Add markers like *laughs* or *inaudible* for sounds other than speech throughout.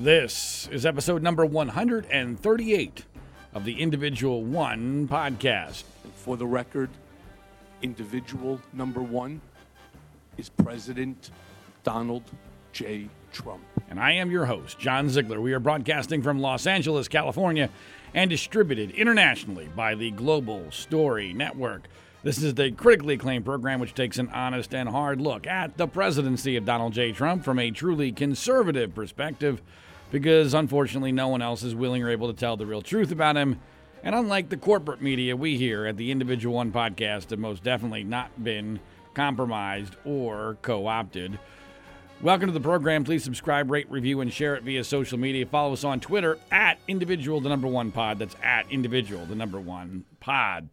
This is episode number 138 of the Individual One podcast. For the record, individual number one is President Donald J. Trump. And I am your host, John Ziegler. We are broadcasting from Los Angeles, California, and distributed internationally by the Global Story Network. This is the critically acclaimed program which takes an honest and hard look at the presidency of Donald J. Trump from a truly conservative perspective, because unfortunately no one else is willing or able to tell the real truth about him. And unlike the corporate media, we here at the Individual One podcast have most definitely not been compromised or co opted. Welcome to the program. Please subscribe, rate, review, and share it via social media. Follow us on Twitter at individual the number one pod. That's at individual the number one pod.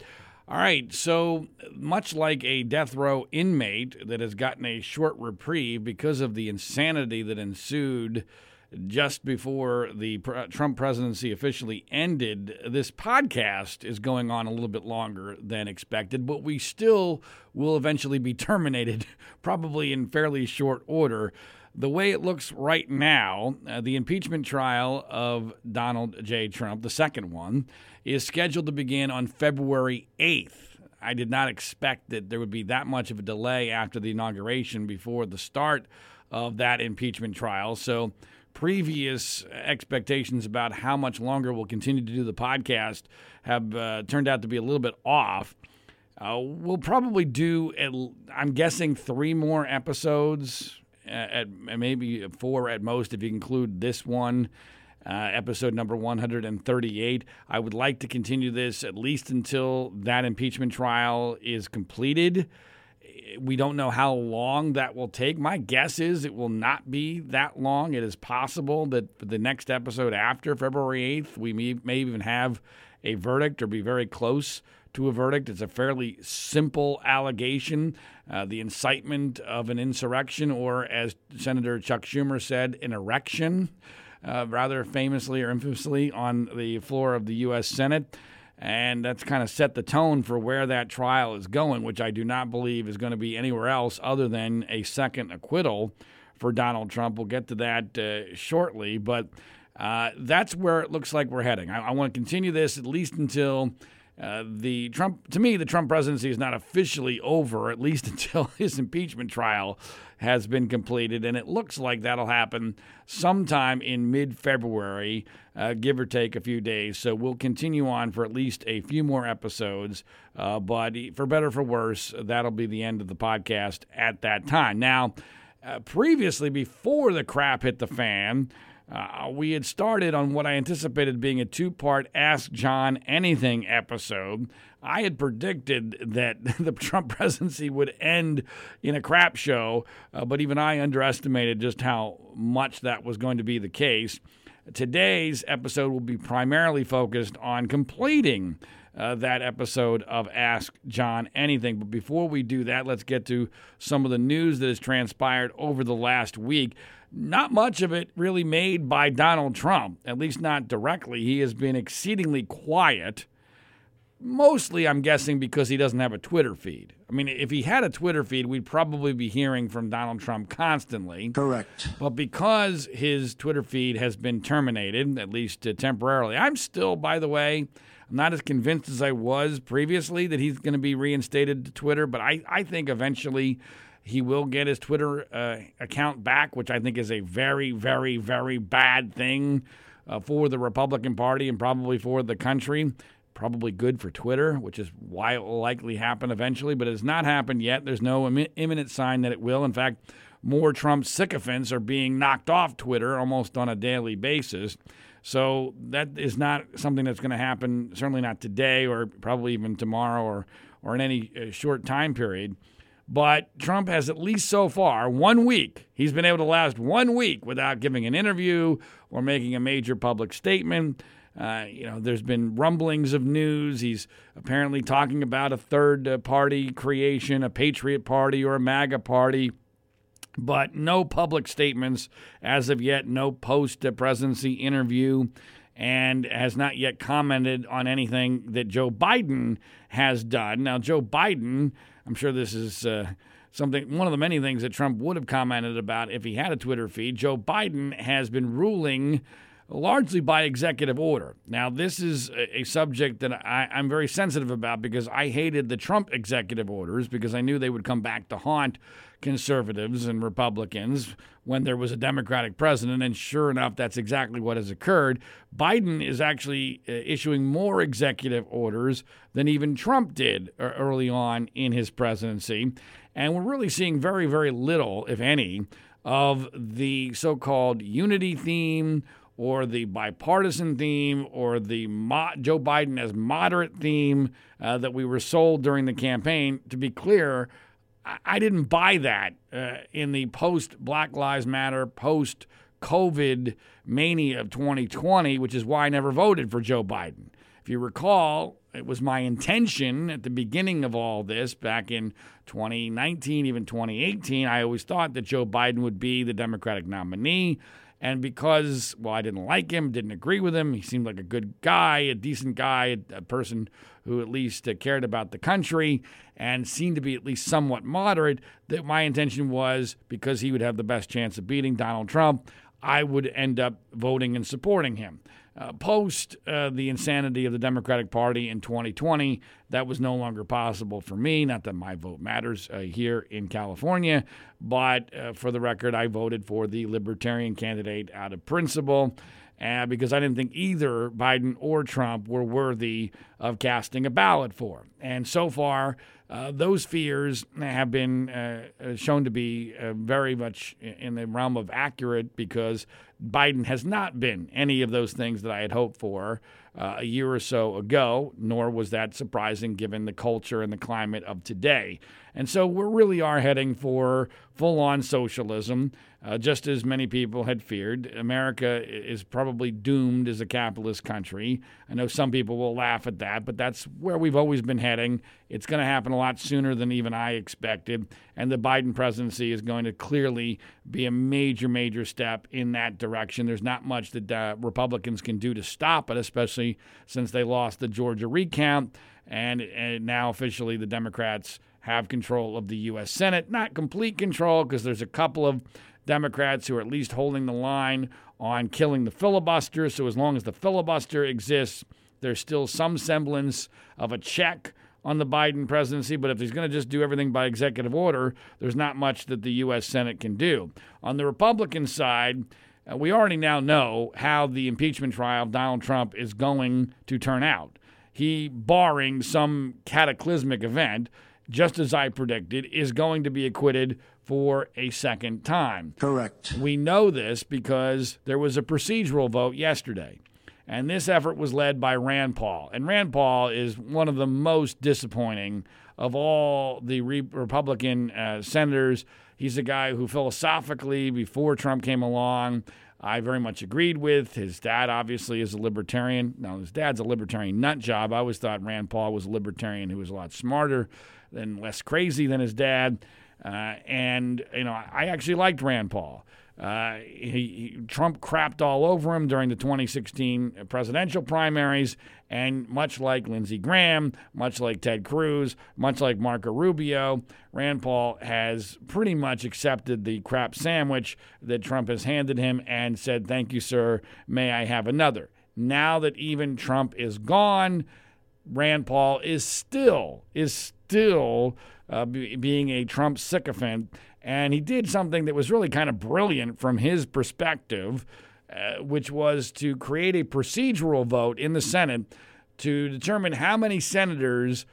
All right, so much like a death row inmate that has gotten a short reprieve because of the insanity that ensued just before the Trump presidency officially ended, this podcast is going on a little bit longer than expected, but we still will eventually be terminated, *laughs* probably in fairly short order. The way it looks right now, uh, the impeachment trial of Donald J. Trump, the second one, is scheduled to begin on February 8th. I did not expect that there would be that much of a delay after the inauguration before the start of that impeachment trial. So, previous expectations about how much longer we'll continue to do the podcast have uh, turned out to be a little bit off. Uh, we'll probably do, I'm guessing, three more episodes, at, at maybe four at most, if you include this one uh, episode number 138. I would like to continue this at least until that impeachment trial is completed. We don't know how long that will take. My guess is it will not be that long. It is possible that the next episode after February 8th, we may, may even have a verdict or be very close to a verdict. It's a fairly simple allegation uh, the incitement of an insurrection, or as Senator Chuck Schumer said, an erection uh, rather famously or infamously on the floor of the U.S. Senate. And that's kind of set the tone for where that trial is going, which I do not believe is going to be anywhere else other than a second acquittal for Donald Trump. We'll get to that uh, shortly, but uh, that's where it looks like we're heading. I, I want to continue this at least until uh, the Trump, to me, the Trump presidency is not officially over, at least *laughs* until his impeachment trial has been completed. And it looks like that'll happen sometime in mid February, uh, give or take a few days. So we'll continue on for at least a few more episodes. Uh, but for better for worse, that'll be the end of the podcast at that time. Now, uh, previously, before the crap hit the fan, uh, we had started on what I anticipated being a two part Ask John Anything episode. I had predicted that *laughs* the Trump presidency would end in a crap show, uh, but even I underestimated just how much that was going to be the case. Today's episode will be primarily focused on completing uh, that episode of Ask John Anything. But before we do that, let's get to some of the news that has transpired over the last week. Not much of it really made by Donald Trump, at least not directly. He has been exceedingly quiet. Mostly, I'm guessing, because he doesn't have a Twitter feed. I mean, if he had a Twitter feed, we'd probably be hearing from Donald Trump constantly. Correct. But because his Twitter feed has been terminated, at least uh, temporarily, I'm still, by the way, I'm not as convinced as I was previously that he's going to be reinstated to Twitter, but I, I think eventually he will get his Twitter uh, account back, which I think is a very, very, very bad thing uh, for the Republican Party and probably for the country. Probably good for Twitter, which is why it will likely happen eventually, but it has not happened yet. There's no Im- imminent sign that it will. In fact, more Trump sycophants are being knocked off Twitter almost on a daily basis. So that is not something that's going to happen, certainly not today or probably even tomorrow or, or in any uh, short time period. But Trump has at least so far, one week, he's been able to last one week without giving an interview or making a major public statement. Uh, you know, there's been rumblings of news. He's apparently talking about a third uh, party creation, a Patriot Party or a MAGA party but no public statements as of yet, no post presidency interview, and has not yet commented on anything that Joe Biden has done. Now, Joe Biden I'm sure this is. Uh, something one of the many things that Trump would have commented about if he had a Twitter feed. Joe Biden has been ruling largely by executive order. Now, this is a, a subject that I, I'm very sensitive about because I hated the Trump executive orders because I knew they would come back to haunt conservatives and Republicans when there was a Democratic president. And sure enough, that's exactly what has occurred. Biden is actually uh, issuing more executive orders than even Trump did uh, early on in his presidency. And we're really seeing very, very little, if any, of the so called unity theme or the bipartisan theme or the mo- Joe Biden as moderate theme uh, that we were sold during the campaign. To be clear, I, didn't buy that uh, in the post Black Lives Matter, post COVID mania of 2020, which is why I never voted for Joe Biden. If you recall, it was my intention at the beginning of all this back in 2019, even 2018. I always thought that Joe Biden would be the Democratic nominee. And because, well, I didn't like him, didn't agree with him, he seemed like a good guy, a decent guy, a, person who at least uh, cared about the country and seemed to be at least somewhat moderate, that my intention was because he would have the best chance of beating Donald Trump, I would end up voting and supporting him. Uh, post uh, the insanity of the Democratic Party in 2020, that was no longer possible for me. Not that my vote matters uh, here in California, but uh, for the record, I voted for the Libertarian candidate out of principle. Uh, because I didn't think either Biden or Trump were worthy of casting a ballot for. And so far, uh, those fears have been shown to be very much in the realm of accurate because Biden has not been any of those things that I had hoped for uh, a year or so ago, nor was that surprising given the culture and the climate of today. And so we really are heading for full on socialism, uh, just as many people had feared. America is probably doomed as a capitalist country. I know some people will laugh at that, but that's where we've always been heading. It's going to happen a lot sooner than even I expected. And the Biden presidency is going to clearly be a major, major step in that direction. There's not much that uh, Republicans can do to stop it, especially since they lost the Georgia recount. And, and now officially the Democrats have control of the U.S. Senate. Not complete control, because there's a couple of Democrats who are at least holding the line on killing the filibuster. So as long as the filibuster exists, there's still some semblance of a check on the Biden presidency. But if he's going to just do everything by executive order, there's not much that the U.S. Senate can do. On the Republican side, uh, we already now know how the impeachment trial of Donald Trump is going to turn out. He, barring some cataclysmic event, just as I predicted, is going to be acquitted for a second time. Correct. We know this because there was a procedural vote yesterday. And this effort was led by Rand Paul. And Rand Paul is one of the most disappointing of all the Republican uh, senators. He's a guy who philosophically, before Trump came along, I very much agreed with. His dad obviously is a libertarian. Now, his dad's a libertarian nut job. I always thought Rand Paul was a libertarian who was a lot smarter and less crazy than his dad. Uh, and, you know, I actually liked Rand Paul. Uh, he, he, Trump crapped all over him during the 2016 presidential primaries, and much like Lindsey Graham, much like Ted Cruz, much like Marco Rubio, Rand Paul has pretty much accepted the crap sandwich that Trump has handed him and said, "Thank you, sir. May I have another?" Now that even Trump is gone, Rand Paul is still is still uh, be, being a Trump sycophant. And he did something that was really kind of brilliant from his perspective, uh, which was to create a procedural vote in the Senate to determine how many senators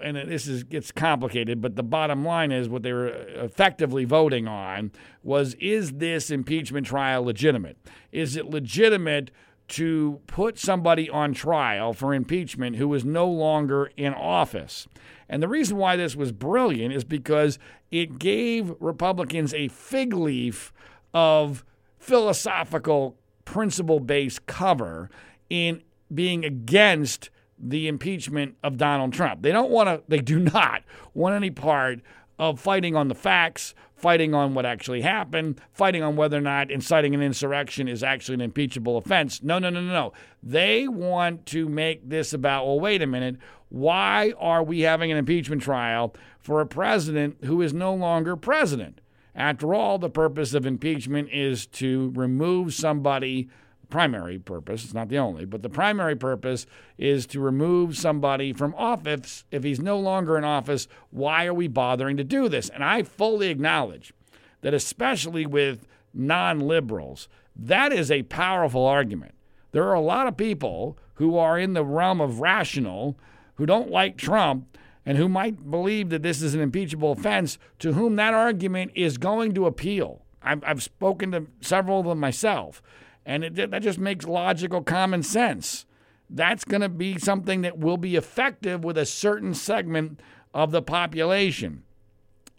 and this is gets complicated, but the bottom line is what they were effectively voting on was is this impeachment trial legitimate? Is it legitimate to put somebody on trial for impeachment who is no longer in office? And the reason why this was brilliant is because it gave Republicans a fig leaf of philosophical, principle based cover in being against the impeachment of Donald Trump. They don't want to, they do not want any part of fighting on the facts, fighting on what actually happened, fighting on whether or not inciting an insurrection is actually an impeachable offense. No, no, no, no, no. They want to make this about, well, wait a minute, why are we having an impeachment trial for a president who is no longer president? After all, the purpose of impeachment is to remove somebody primary purpose, it's not the only, but the primary purpose is to remove somebody from office. If he's no longer in office, why are we bothering to do this? And I fully acknowledge that, especially with non liberals, that is a powerful argument. There are a lot of people who are in the realm of rational who don't like Trump and who might believe that this is an impeachable offense to whom that argument is going to appeal. I've, I've spoken to several of them myself. And it, that just makes logical common sense. That's going to be something that will be effective with a certain segment of the population.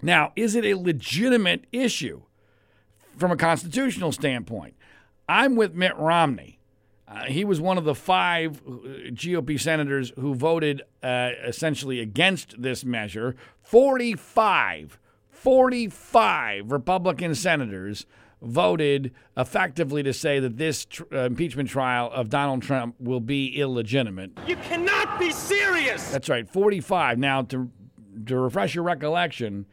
Now, is it a legitimate issue from a constitutional standpoint? I'm with Mitt Romney. Uh, he was one of the five uh, GOP senators who voted uh, essentially against this measure. 45, 45 Republican senators voted effectively to say that this tr- uh, impeachment trial of Donald Trump will be illegitimate. You cannot be serious. That's right, 45. Now, to, to refresh your recollection,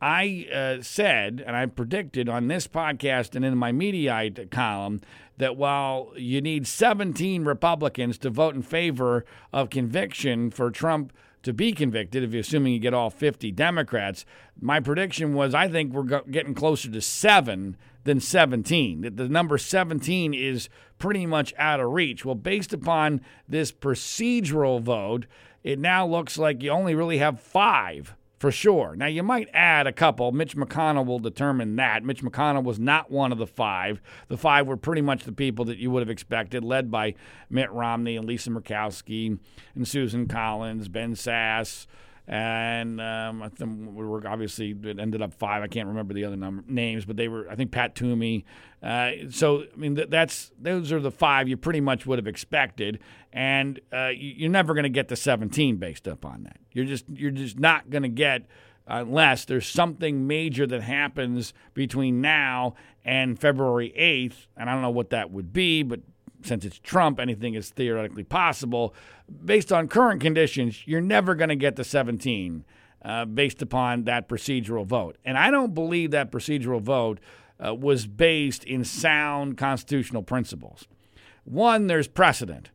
I uh, said and I predicted on this podcast and in my Mediaite column that while you need 17 Republicans to vote in favor of conviction for Trump to be convicted, if you're assuming you get all 50 Democrats, my prediction was I think we're go- getting closer to seven than 17. The number 17 is pretty much out of reach. Well, based upon this procedural vote, it now looks like you only really have five for sure. Now, you might add a couple. Mitch McConnell will determine that. Mitch McConnell was not one of the five. The five were pretty much the people that you would have expected, led by Mitt Romney and Lisa Murkowski and Susan Collins, Ben Sasse, and um, I think we were obviously it ended up five. I can't remember the other number, names, but they were I think Pat Toomey. Uh, so I mean th- that's those are the five you pretty much would have expected, and uh, you're never going to get to 17 based up on that. You're just you're just not going to get unless there's something major that happens between now and February 8th, and I don't know what that would be, but since it's Trump, anything is theoretically possible. Based on current conditions, you're never going to get to 17 uh, based upon that procedural vote. And I don't believe that procedural vote uh, was based in sound constitutional principles. One, there's precedent.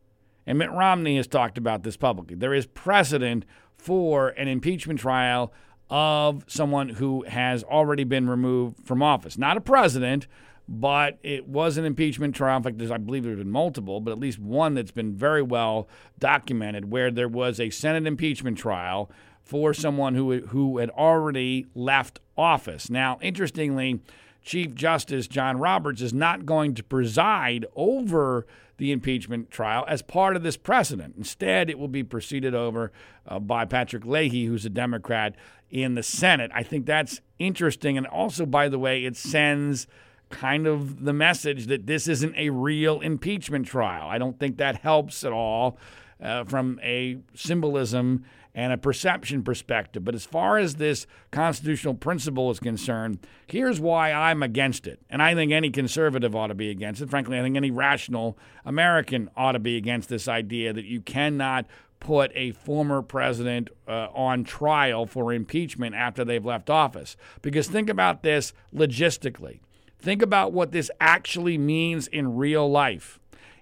And Mitt Romney has talked about this publicly. There is precedent for an impeachment trial of someone who has already been removed from office. Not a president, but it was an impeachment trial. In fact, I believe there have been multiple, but at least one that's been very well documented where there was a Senate impeachment trial for someone who, who had already left office. Now, interestingly, Chief Justice John Roberts is not going to preside over the impeachment trial as part of this precedent. Instead, it will be proceeded over uh, by Patrick Leahy, who's a Democrat in the Senate. I think that's interesting. And also, by the way, it sends kind of the message that this isn't a real impeachment trial. I don't think that helps at all uh, from a symbolism and a perception perspective. But as far as this constitutional principle is concerned, here's why I'm against it. And I think any conservative ought to be against it. Frankly, I think any rational American ought to be against this idea that you cannot put a former president uh, on trial for impeachment after they've left office. Because think about this logistically. Think about what this actually means in real life.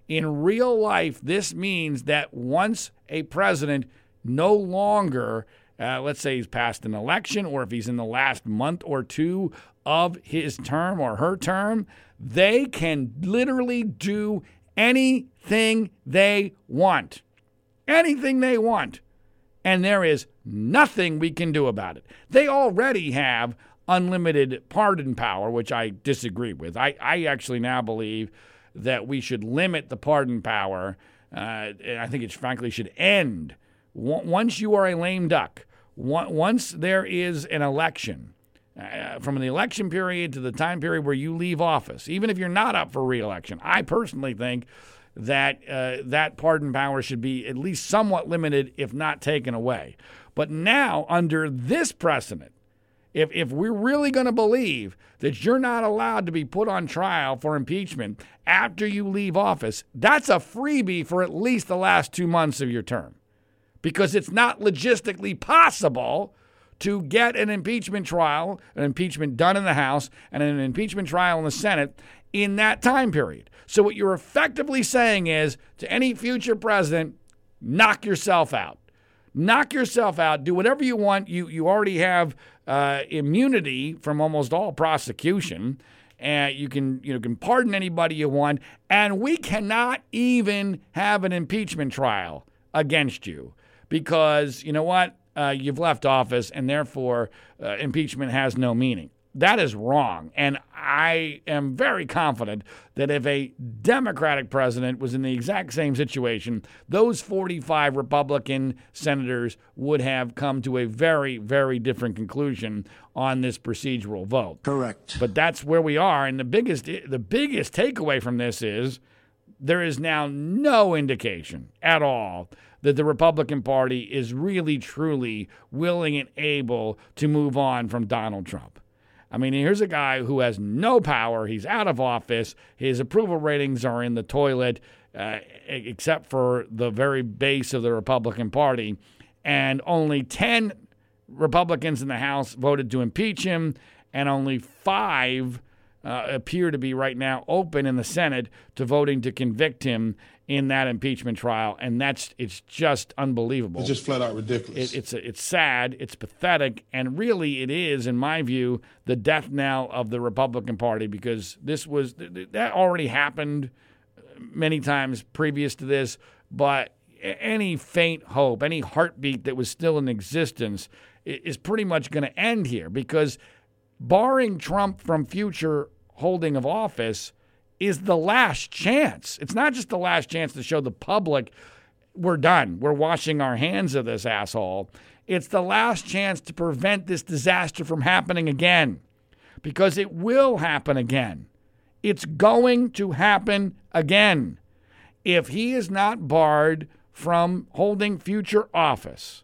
In real life, this means that once a president no longer, uh, let's say he's passed an election, or if he's in the last month or two of his term or her term, they can literally do anything they want. Anything they want. And there is nothing we can do about it. They already have unlimited pardon power, which I disagree with. I, I actually now believe that we should limit the pardon power. Uh, I think it frankly should end. Once you are a lame duck, once there is an election, uh, from the election period to the time period where you leave office, even if you're not up for reelection, I personally think that uh, that pardon power should be at least somewhat limited, if not taken away. But now, under this precedent, If, if we're really going to believe that you're not allowed to be put on trial for impeachment after you leave office, that's a freebie for at least the last two months of your term because it's not logistically possible to get an impeachment trial, an impeachment done in the House, and an impeachment trial in the Senate in that time period. So, what you're effectively saying is to any future president, knock yourself out. Knock yourself out. Do whatever you want. You, you already have uh, immunity from almost all prosecution. And you can you know can pardon anybody you want, and we cannot even have an impeachment trial against you because you know what uh, you've left office, and therefore uh, impeachment has no meaning. That is wrong. And I am very confident that if a Democratic president was in the exact same situation, those 45 Republican senators would have come to a very, very different conclusion on this procedural vote. Correct. But that's where we are. And the biggest, the biggest takeaway from this is there is now no indication at all that the Republican Party is really, truly willing and able to move on from Donald Trump. I mean, here's a guy who has no power. He's out of office. His approval ratings are in the toilet, uh, except for the very base of the Republican Party. And only 10 Republicans in the House voted to impeach him, and only five uh, appear to be right now open in the Senate to voting to convict him in that impeachment trial, and that's it's just unbelievable. It's just flat out ridiculous. It, it's it's sad, it's pathetic, and really it is, in my view, the death knell of the Republican Party because this was that already happened uh, many times previous to this, but any faint hope, any heartbeat that was still in existence is pretty much going to end here because barring Trump from future holding of office is the last chance. It's not just the last chance to show the public we're done. We're washing our hands of this asshole. It's the last chance to prevent this disaster from happening again because it will happen again. It's going to happen again. If he is not barred from holding future office,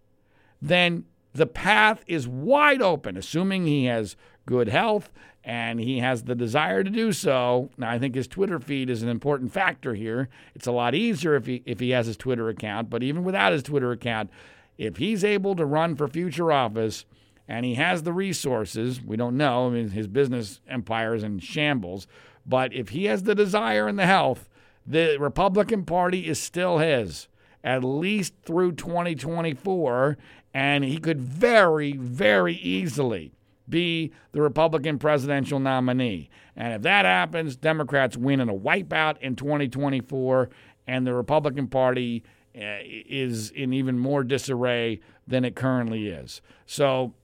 then the path is wide open, assuming he has good health and he has the desire to do so. Now, I think his Twitter feed is an important factor here. It's a lot easier if he if he has his Twitter account, but even without his Twitter account, if he's able to run for future office and he has the resources, we don't know. I mean, his business empire is in shambles, but if he has the desire and the health, the Republican Party is still his at least through 2024, and he could very, very easily be the Republican presidential nominee. And if that happens, Democrats win in a wipeout in 2024, and the Republican Party uh, is in even more disarray than it currently is. So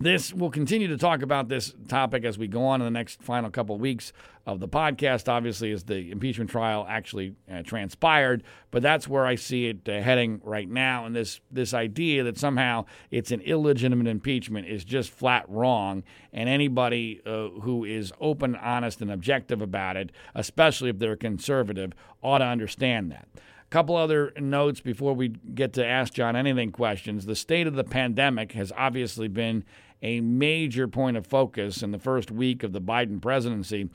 this we'll continue to talk about this topic as we go on in the next final couple of weeks of the podcast. Obviously, as the impeachment trial actually uh, transpired, but that's where I see it uh, heading right now. And this this idea that somehow it's an illegitimate impeachment is just flat wrong. And anybody uh, who is open, honest, and objective about it, especially if they're conservative, ought to understand that. A couple other notes before we get to Ask John Anything questions. The state of the pandemic has obviously been a major point of focus in the first week of the Biden presidency.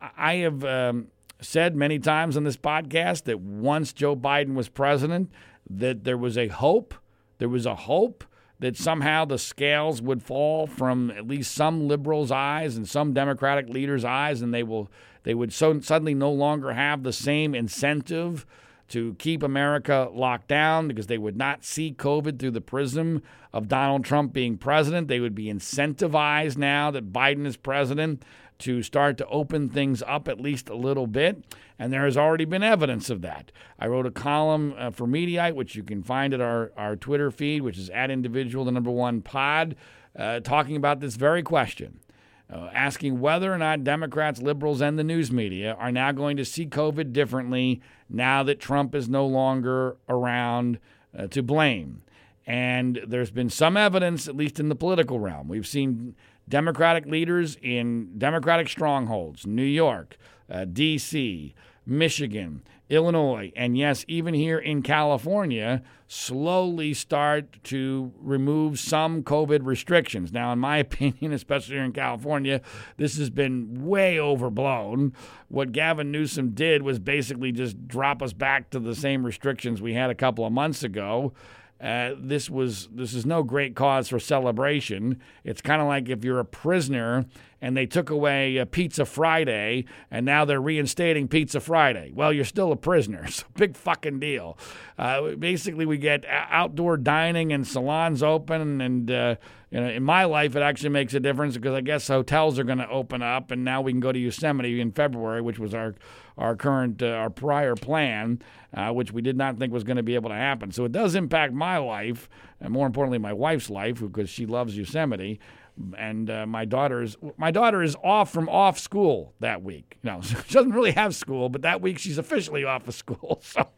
I have um, said many times on this podcast that once Joe Biden was president, that there was a hope. There was a hope that somehow the scales would fall from at least some liberals' eyes and some Democratic leaders' eyes, and they will they would so suddenly no longer have the same incentive to keep America locked down because they would not see COVID through the prism of Donald Trump being president. They would be incentivized now that Biden is president to start to open things up at least a little bit. And there has already been evidence of that. I wrote a column uh, for Mediaite, which you can find at our, our Twitter feed, which is at individual, the number one pod, uh, talking about this very question uh, asking whether or not Democrats, liberals, and the news media are now going to see COVID differently now that Trump is no longer around uh, to blame. And there's been some evidence, at least in the political realm. We've seen Democratic leaders in Democratic strongholds, New York, uh, D.C., Michigan, Illinois, and yes, even here in California, slowly start to remove some COVID restrictions. Now, in my *laughs* opinion, especially here in California, this has been way overblown. What Gavin Newsom did was basically just drop us back to the same restrictions we had a couple of months ago. Uh, this was this is no great cause for celebration. It's kind of like if you're a prisoner and they took away Pizza Friday and now they're reinstating Pizza Friday. Well, you're still a prisoner. *laughs* So big fucking deal. Uh, basically, we get outdoor dining and salons open, and uh, you know, in my life, it actually makes a difference because I guess hotels are going to open up, and now we can go to Yosemite in February, which was our our current uh, our prior plan, uh, which we did not think was going to be able to happen. So it does impact my life, and more importantly, my wife's life, because she loves Yosemite and uh, my daughter's my daughter is off from off school that week. You know, *laughs* she doesn't really have school, but that week she's officially off of school. *laughs* So,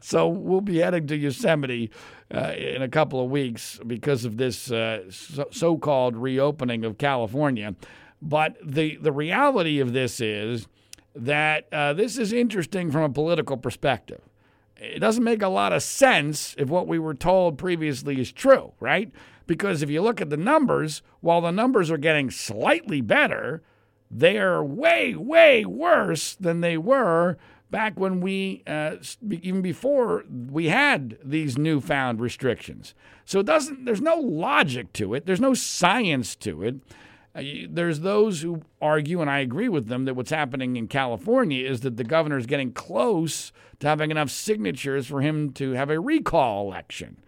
so we'll be heading to Yosemite uh, in a couple of weeks because of this uh, so- called reopening of California. But the the reality of this is that uh, this is interesting from a political perspective. It doesn't make a lot of sense if what we were told previously is true, right? Because if you look at the numbers, while the numbers are getting slightly better, they are way, way worse than they were back when we, uh, even before we had these newfound restrictions. So it doesn't, there's no logic to it, there's no science to it. Uh, there's those who argue, and I agree with them, that what's happening in California is that the governor is getting close to having enough signatures for him to have a recall election.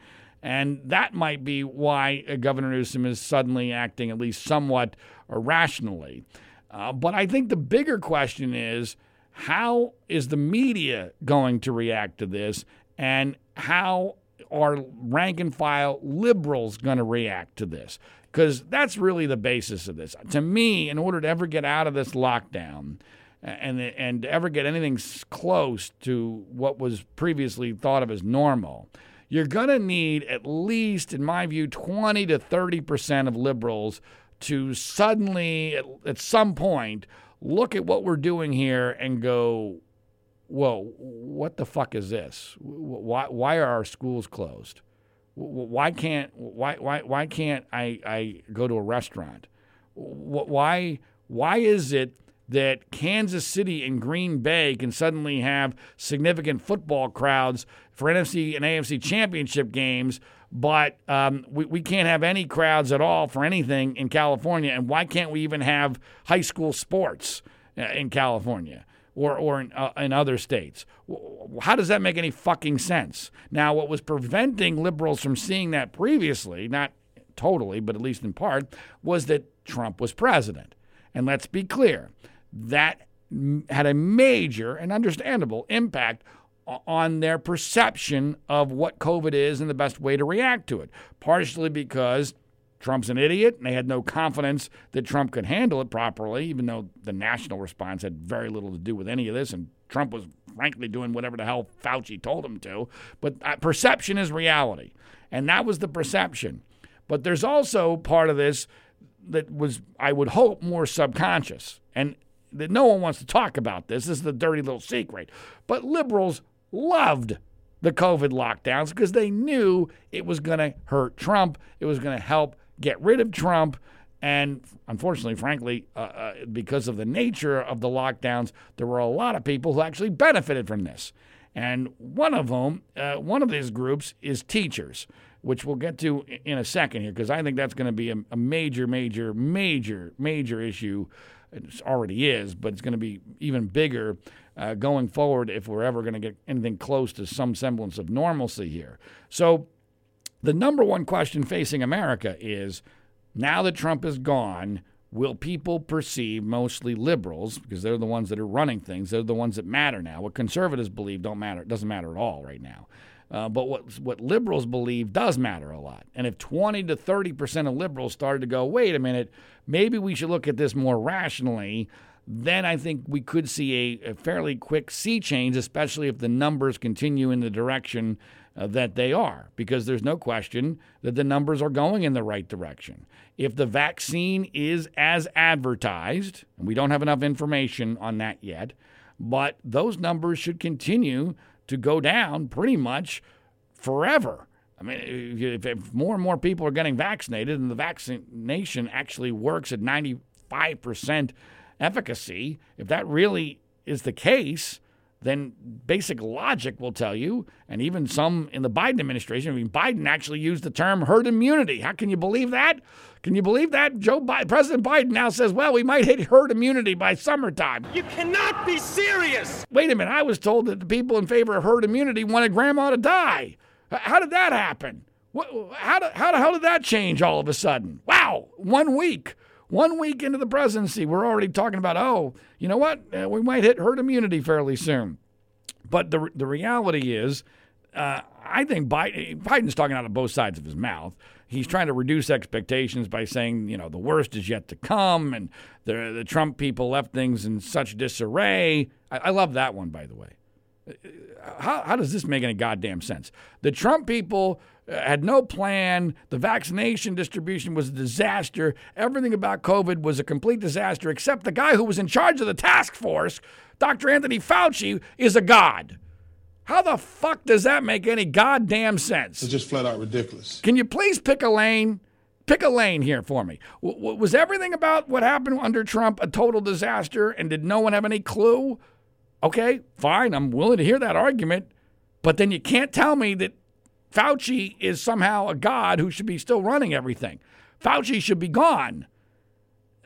And that might be why uh, Governor Newsom is suddenly acting at least somewhat irrationally. Uh, but I think the bigger question is how is the media going to react to this? And how are rank and file liberals going to react to this? Because that's really the basis of this. To me, in order to ever get out of this lockdown, and and ever get anything close to what was previously thought of as normal, you're going to need at least, in my view, 20 to 30 percent of liberals to suddenly, at, at some point, look at what we're doing here and go, "Whoa, what the fuck is this? Why why are our schools closed? Why can't why why why can't I I go to a restaurant? Why why is it?" that Kansas City and Green Bay can suddenly have significant football crowds for NFC and AFC championship games, but um, we, we can't have any crowds at all for anything in California. And why can't we even have high school sports uh, in California? Or, or in, uh, in other states. How does that make any fucking sense? Now, what was preventing liberals from seeing that previously, not totally, but at least in part, was that Trump was president. And let's be clear that had a major and understandable impact on their perception of what COVID is and the best way to react to it. Partially because Trump's an idiot and they had no confidence that Trump could handle it properly, even though the national response had very little to do with any of this. And Trump was frankly doing whatever the hell Fauci told him to. But uh, perception is reality. And that was the perception. But there's also part of this that was, I would hope, more subconscious. And that no one wants to talk about this. This is the dirty little secret. But liberals loved the COVID lockdowns because they knew it was going to hurt Trump. It was going to help get rid of Trump. And unfortunately, frankly, uh, uh, because of the nature of the lockdowns, there were a lot of people who actually benefited from this. And one of them, uh, one of these groups is teachers, which we'll get to in a second here, because I think that's going to be a, a major, major, major, major issue it already is, but it's going to be even bigger uh, going forward if we're ever going to get anything close to some semblance of normalcy here. So, the number one question facing America is now that Trump is gone, will people perceive mostly liberals because they're the ones that are running things they're the ones that matter now what conservatives believe don't matter it doesn't matter at all right now uh, but what what liberals believe does matter a lot. And if 20 to 30 percent of liberals started to go, wait a minute, maybe we should look at this more rationally, then I think we could see a, a fairly quick sea change, especially if the numbers continue in the direction Uh, that they are, because there's no question that the numbers are going in the right direction. If the vaccine is as advertised, and we don't have enough information on that yet, but those numbers should continue to go down pretty much forever. I mean, if, if more and more people are getting vaccinated and the vaccination actually works at 95% efficacy, if that really is the case, then basic logic will tell you, and even some in the Biden administration, I mean, Biden actually used the term herd immunity. How can you believe that? Can you believe that? Joe Biden, President Biden now says, well, we might hit herd immunity by summertime. You cannot be serious! Wait a minute, I was told that the people in favor of herd immunity wanted grandma to die. How did that happen? How, how the hell did that change all of a sudden? Wow, one week. One week into the presidency, we're already talking about, oh, you know what? Uh, we might hit herd immunity fairly soon. But the, the reality is, uh, I think Biden, Biden's talking out of both sides of his mouth. He's trying to reduce expectations by saying, you know, the worst is yet to come, and the the Trump people left things in such disarray. I, I love that one, by the way. Uh, how, how does this make any goddamn sense? The Trump people had no plan. The vaccination distribution was a disaster. Everything about COVID was a complete disaster, except the guy who was in charge of the task force, Dr. Anthony Fauci, is a god. How the fuck does that make any goddamn sense? It's just flat out ridiculous. Can you please pick a lane? Pick a lane here for me. W- was everything about what happened under Trump a total disaster and did no one have any clue? Okay, fine. I'm willing to hear that argument. But then you can't tell me that Fauci is somehow a god who should be still running everything. Fauci should be gone.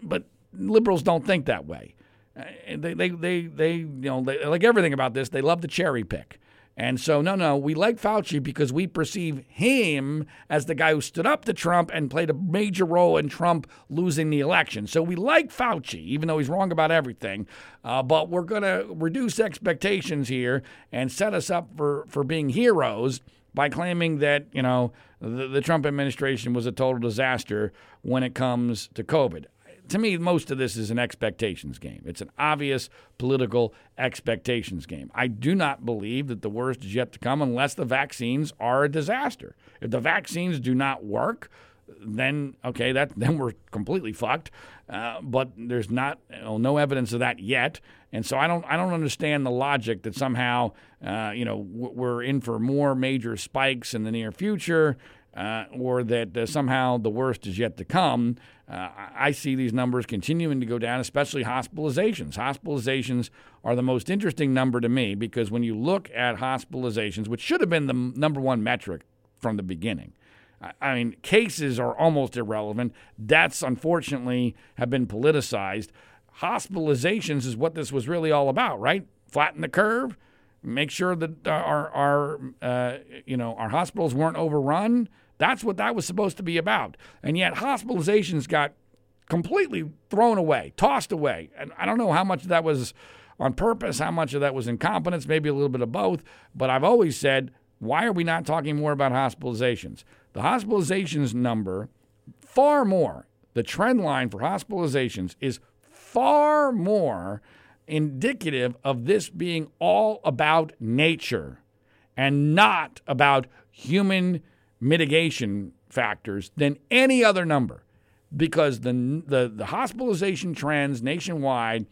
But liberals don't think that way. Uh, they, they, they, they you know, they, like everything about this, they love the cherry pick. And so, no, no, we like Fauci because we perceive him as the guy who stood up to Trump and played a major role in Trump losing the election. So we like Fauci, even though he's wrong about everything. Uh, but we're going to reduce expectations here and set us up for, for being heroes by claiming that, you know, the, the Trump administration was a total disaster when it comes to COVID to me, most of this is an expectations game. It's an obvious political expectations game. I do not believe that the worst is yet to come unless the vaccines are a disaster. If the vaccines do not work, then okay, that *laughs* then we're completely fucked. Uh, but there's not you know, no evidence of that yet, and so I don't I don't understand the logic that somehow uh, you know we're in for more major spikes in the near future uh, or that uh, somehow the worst is yet to come. Uh, I see these numbers continuing to go down, especially hospitalizations. Hospitalizations are the most interesting number to me because when you look at hospitalizations, which should have been the number one metric from the beginning, I mean, cases are almost irrelevant. Deaths, unfortunately, have been politicized. Hospitalizations is what this was really all about, right? Flatten the curve, make sure that our, our uh, you know, our hospitals weren't overrun that's what that was supposed to be about. And yet hospitalizations got completely thrown away, tossed away. And I don't know how much of that was on purpose, how much of that was incompetence, maybe a little bit of both. But I've always said, why are we not talking more about hospitalizations? The hospitalizations number, far more, the trend line for hospitalizations is far more indicative of this being all about nature and not about human mitigation factors than any other number because the, the, the hospitalization trends nationwide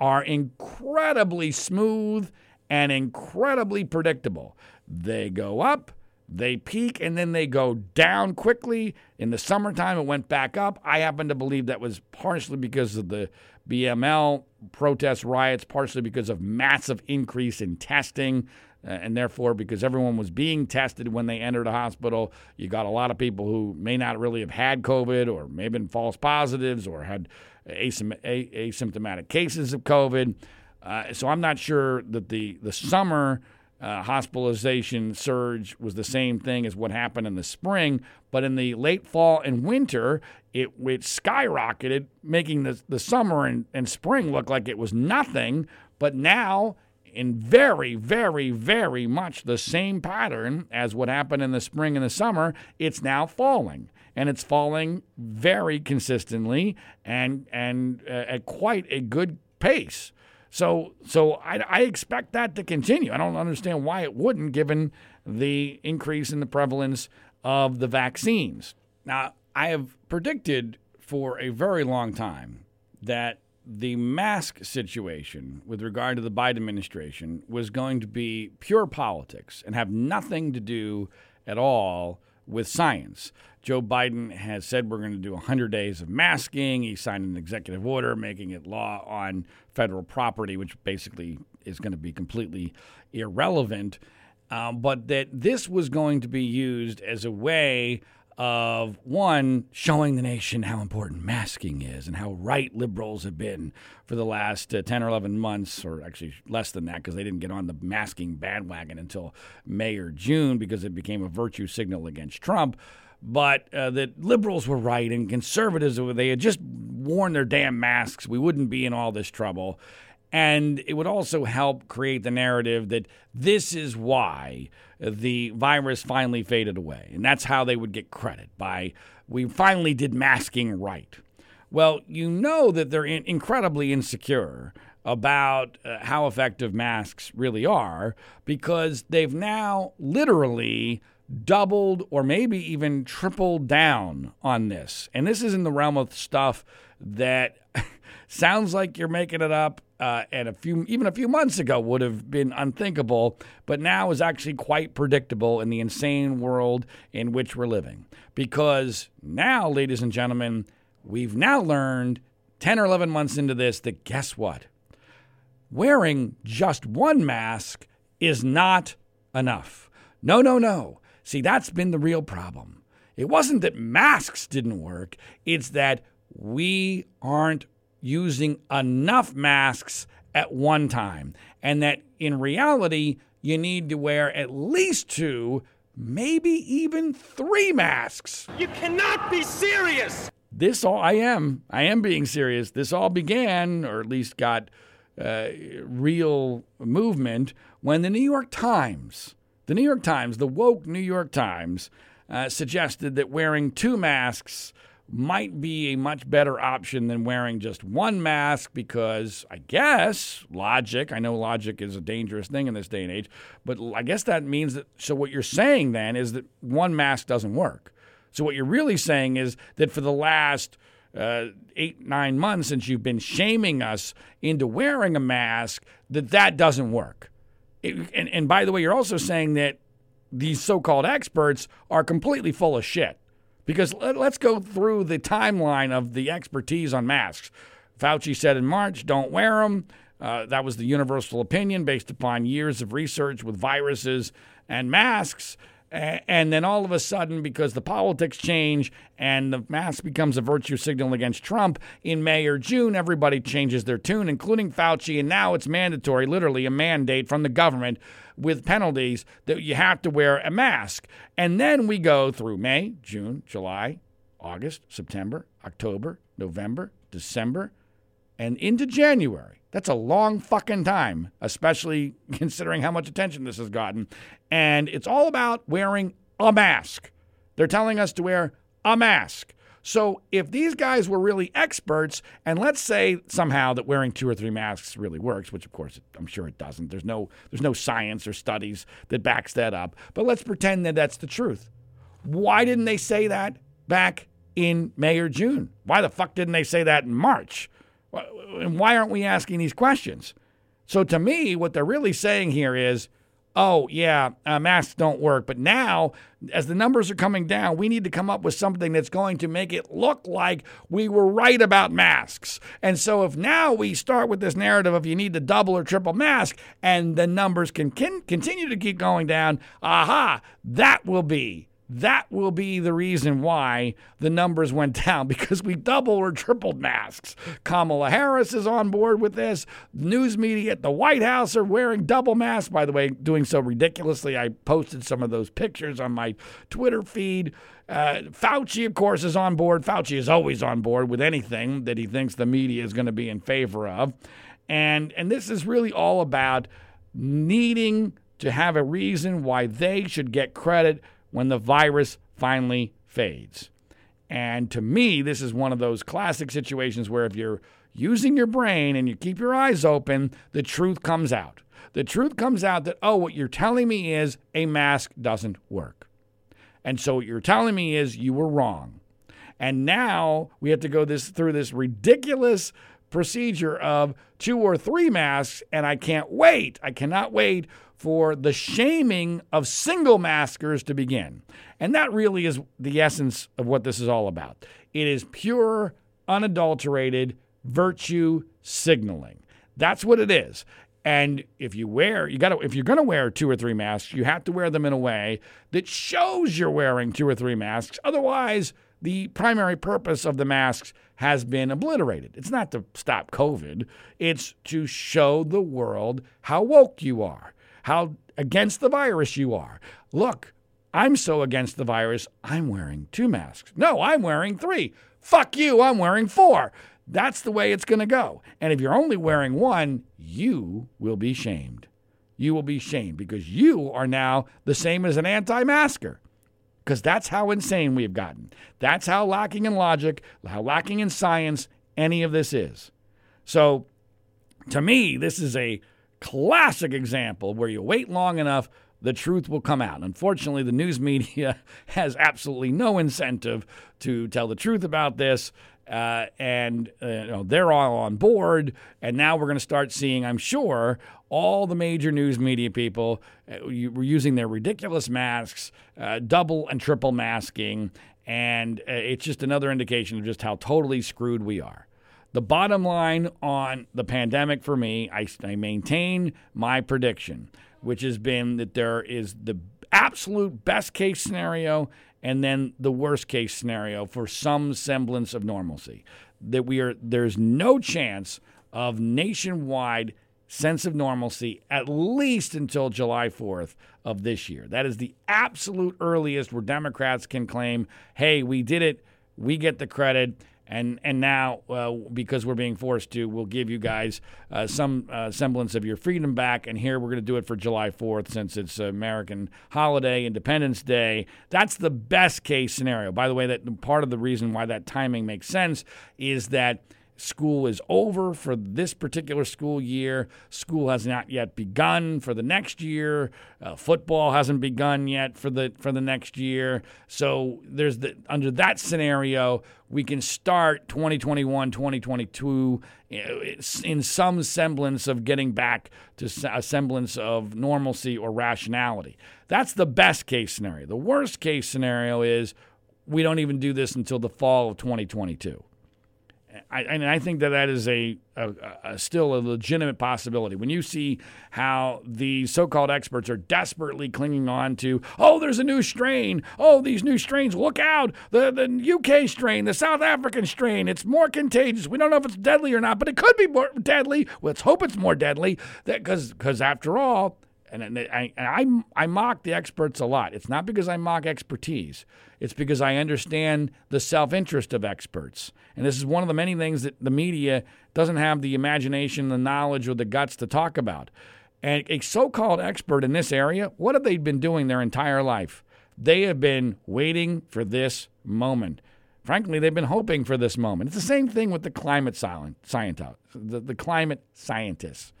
are incredibly smooth and incredibly predictable. They go up, they peak, and then they go down quickly. In the summertime, it went back up. I happen to believe that was partially because of the BML protest riots, partially because of massive increase in testing. Uh, and therefore, because everyone was being tested when they entered a hospital, you got a lot of people who may not really have had COVID or may have been false positives or had asymptomatic cases of COVID. Uh, so I'm not sure that the, the summer uh, hospitalization surge was the same thing as what happened in the spring, but in the late fall and winter, it, it skyrocketed, making the, the summer and, and spring look like it was nothing. But now in very, very, very much the same pattern as what happened in the spring and the summer, it's now falling. And it's falling very consistently and, and uh, at quite a good pace. So, so I, I expect that to continue. I don't understand why it wouldn't, given the increase in the prevalence of the vaccines. Now, I have predicted for a very long time that the mask situation with regard to the Biden administration was going to be pure politics and have nothing to do at all with science. Joe Biden has said we're going to do 100 days of masking. He signed an executive order making it law on federal property, which basically is going to be completely irrelevant. Um, but that this was going to be used as a way of one showing the nation how important masking is and how right liberals have been for the last uh, 10 or 11 months or actually less than that because they didn't get on the masking bandwagon until May or June because it became a virtue signal against Trump. But uh, that liberals were right and conservatives they had just worn their damn masks. We wouldn't be in all this trouble. And it would also help create the narrative that this is why the virus finally faded away. And that's how they would get credit by we finally did masking right. Well, you know that they're in- incredibly insecure about uh, how effective masks really are because they've now literally doubled or maybe even tripled down on this. And this is in the realm of stuff that *laughs* sounds like you're making it up uh, and a few even a few months ago would have been unthinkable, but now is actually quite predictable in the insane world in which we're living. Because now, ladies and gentlemen, we've now learned 10 or 11 months into this that guess what? Wearing just one mask is not enough. No, no, no. See, that's been the real problem. It wasn't that masks didn't work, it's that we aren't using enough masks at one time. And that in reality, you need to wear at least two, maybe even three masks. You cannot be serious! This all, I am, I am being serious. This all began, or at least got uh, real movement, when the New York Times, the New York Times, the woke New York Times, uh, suggested that wearing two masks might be a much better option than wearing just one mask because I guess logic, I know logic is a dangerous thing in this day and age, but I guess that means that so what you're saying then is that one mask doesn't work. So what you're really saying is that for the last uh, eight, nine months since you've been shaming us into wearing a mask, that that doesn't work. It, and, and by the way, you're also saying that these so called experts are completely full of shit. Because let, us go through the timeline of the expertise on masks. Fauci said in March, don't wear them. Uh, that was the universal opinion based upon years of research with viruses and masks. And then all of a sudden, because the politics change and the mask becomes a virtue signal against Trump in May or June, everybody changes their tune, including Fauci. And now it's mandatory, literally a mandate from the government with penalties that you have to wear a mask. And then we go through May, June, July, August, September, October, November, December, and into January. That's a long fucking time, especially *laughs* considering how much attention this has gotten. And it's all about wearing a mask. They're telling us to wear a mask. So if these guys were really experts, and let's say somehow that wearing two or three masks really works, which of course I'm sure it doesn't. There's no there's no science or studies that backs that up. But let's pretend that that's the truth. Why didn't they say that back in May or June? Why the fuck didn't they say that in March? And why aren't we asking these questions? So to me, what they're really saying here is, oh, yeah, uh, masks don't work. But now, as the numbers are coming down, we need to come up with something that's going to make it look like we were right about masks. And so if now we start with this narrative of you need to double or triple mask and the numbers can, can continue to keep going down, aha, that will be that will be the reason why the numbers went *laughs* down because we doubled or tripled masks. Kamala Harris is on board with this. News media at the White House are wearing double masks, by the way, doing so ridiculously. I posted some of those pictures on my Twitter feed. Uh, Fauci, of course, is on board. Fauci is always on board with anything that he thinks the media is going to be in favor of. And, and this is really all about needing to have a reason why they should get credit when the virus finally fades. And to me, this is one of those classic situations where if you're using your brain and you keep your eyes open, the truth comes out. The truth comes out that, oh, what you're telling me is a mask doesn't work. And so what you're telling me is you were wrong. And now we have to go this through this ridiculous procedure of two or three masks, and I can't wait. I cannot wait for the shaming of single maskers to begin. And that really is the essence of what this is all about. It is pure, unadulterated virtue signaling. That's what it is. And if you wear, you got to, if you're going to wear two or three masks, you have to wear them in a way that shows you're wearing two or three masks. Otherwise, the primary purpose of the masks has been obliterated. It's not to stop COVID, it's to show the world how woke you are, how against the virus you are. Look, I'm so against the virus, I'm wearing two masks. No, I'm wearing three. Fuck you, I'm wearing four. That's the way it's going to go. And if you're only wearing one, you will be shamed. You will be shamed because you are now the same as an anti masker. Because that's how insane we've gotten. That's how lacking in logic, how lacking in science any of this is. So, to me, this is a classic example where you wait long enough, the truth will come out. Unfortunately, the news media *laughs* has absolutely no incentive to tell the truth about this. Uh, and uh, you know, they're all on board. And now we're going to start seeing, I'm sure, all the major news media people uh, using their ridiculous masks, uh, double and triple masking. And uh, it's just another indication of just how totally screwed we are. The bottom line on the pandemic for me, I, I maintain my prediction, which has been that there is the absolute best case scenario and then the worst case scenario for some semblance of normalcy. That we are there's no chance of nationwide sense of normalcy at least until July 4th of this year. That is the absolute earliest where Democrats can claim, "Hey, we did it. We get the credit." And and now uh, because we're being forced to, we'll give you guys uh, some uh, semblance of your freedom back. And here we're going to do it for July 4th since it's American holiday, Independence Day. That's the best case scenario. By the way, that part of the reason why that timing makes sense is that School is over for this particular school year. School has not yet begun for the next year. Uh, football hasn't begun yet for the for the next year. So there's the under that scenario, we can start 2021, 2022 in some semblance of getting back to a semblance of normalcy or rationality. That's the best case scenario. The worst case scenario is we don't even do this until the fall of 2022. I, and I think that that is a, a, a, still a legitimate possibility. When you see how the so-called experts are desperately clinging on to, oh, there's a new strain. Oh, these new strains. Look out! The the UK strain, the South African strain. It's more contagious. We don't know if it's deadly or not, but it could be more deadly. Let's hope it's more deadly. That because because after all, and I, I, I mock the experts a lot. It's not because I mock expertise, it's because I understand the self interest of experts. And this is one of the many things that the media doesn't have the imagination, the knowledge, or the guts to talk about. And a so called expert in this area, what have they been doing their entire life? They have been waiting for this moment. Frankly, they've been hoping for this moment. It's the same thing with the climate silent, scientists. The, the climate scientists.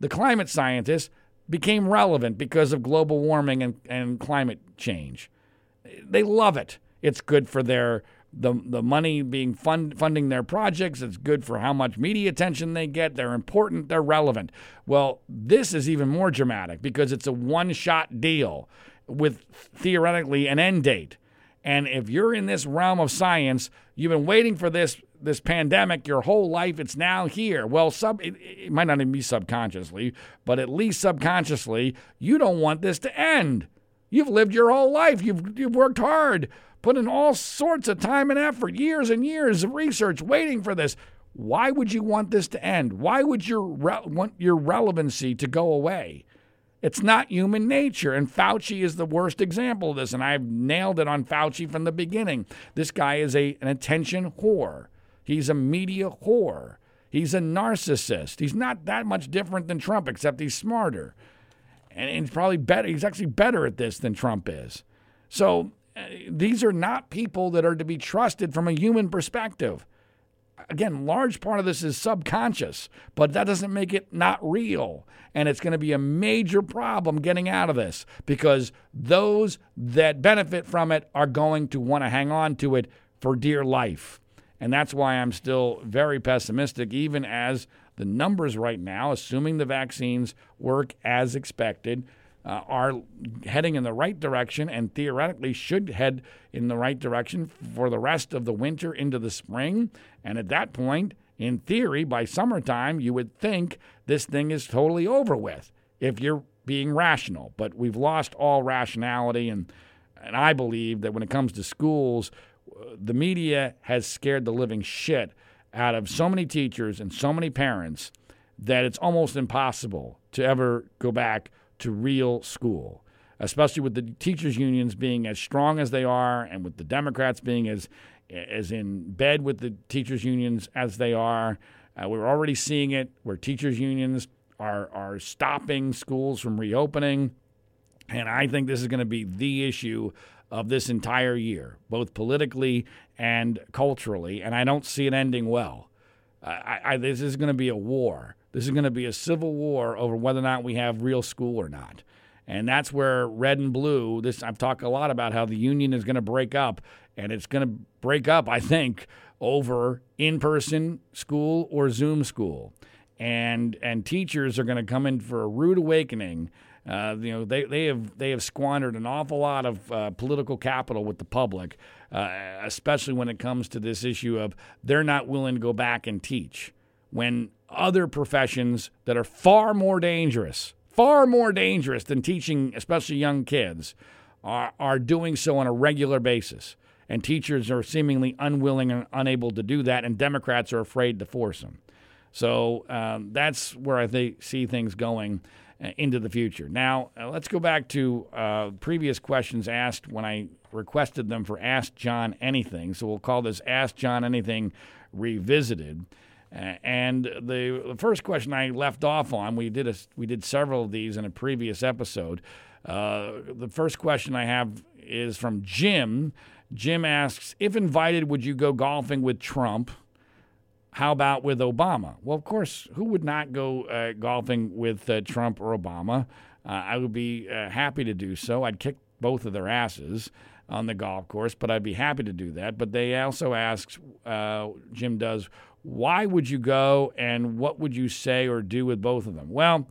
The climate scientists became relevant because of global warming and, and climate change. They love it. It's good for their the the money being fund, funding their projects. It's good for how much media attention they get. They're important. They're relevant. Well, this is even more dramatic because it's a one shot deal with theoretically an end date. And if you're in this realm of science, you've been waiting for this this pandemic your whole life. It's now here. Well, sub it, it might not even be subconsciously, but at least subconsciously, you don't want this to end. You've lived your whole life. You've you've worked hard, put in all sorts of time and effort, years and years of research, waiting for this. Why would you want this to end? Why would you re- want your relevancy to go away? It's not human nature. And Fauci is the worst example of this. And I've nailed it on Fauci from the beginning. This guy is a, an attention whore. He's a media whore. He's a narcissist. He's not that much different than Trump, except he's smarter. And he's probably better. He's actually better at this than Trump is. So uh, these are not people that are to be trusted from a human perspective. Again, large part of this is subconscious, but that doesn't make it not real. And it's going to be a major problem getting out of this because those that benefit from it are going to want to hang on to it for dear life. And that's why I'm still very pessimistic, even as the numbers right now, assuming the vaccines work as expected, uh, are heading in the right direction and theoretically should head in the right direction for the rest of the winter into the spring. And at that point, in theory, by summertime, you would think this thing is totally over with if you're being rational. But we've lost all rationality. And, and I believe that when it comes to schools, the media has scared the living shit out of so many teachers and so many parents that it's almost impossible to ever go back to real school, especially with the teachers' unions being as strong as they are and with the Democrats being as, as in bed with the teachers' unions as they are. Uh, we're already seeing it where teachers' unions are, are stopping schools from reopening. And I think this is going to be the issue of this entire year, both politically and culturally, and I don't see it ending well. I, I, this is going to be a war. This is going to be a civil war over whether or not we have real school or not. And that's where red and blue, this I've talked a lot about how the union is going to break up, and it's going to break up, I think, over in-person school or Zoom school. And and teachers are going to come in for a rude awakening uh, you know, they, they have they have squandered an awful lot of uh, political capital with the public, uh, especially when it comes to this issue of they're not willing to go back and teach when other professions that are far more dangerous, far more dangerous than teaching, especially young kids, are, are doing so on a regular basis. And teachers are seemingly unwilling and unable to do that, and Democrats are afraid to force them. So um, that's where I think, see things going. Uh, into the future. Now, uh, let's go back to uh, previous questions asked when I requested them for Ask John Anything. So we'll call this Ask John Anything Revisited. Uh, and the, the, first question I left off on, we did a, we did several of these in a previous episode. Uh, the first question I have is from Jim. Jim asks, if invited, would you go golfing with Trump? How about with Obama? Well, of course, who would not go uh, golfing with uh, Trump or Obama? Uh, I would be uh, happy to do so. I'd kick both of their asses on the golf course, but I'd be happy to do that. But they also ask, uh, Jim does, why would you go and what would you say or do with both of them? Well,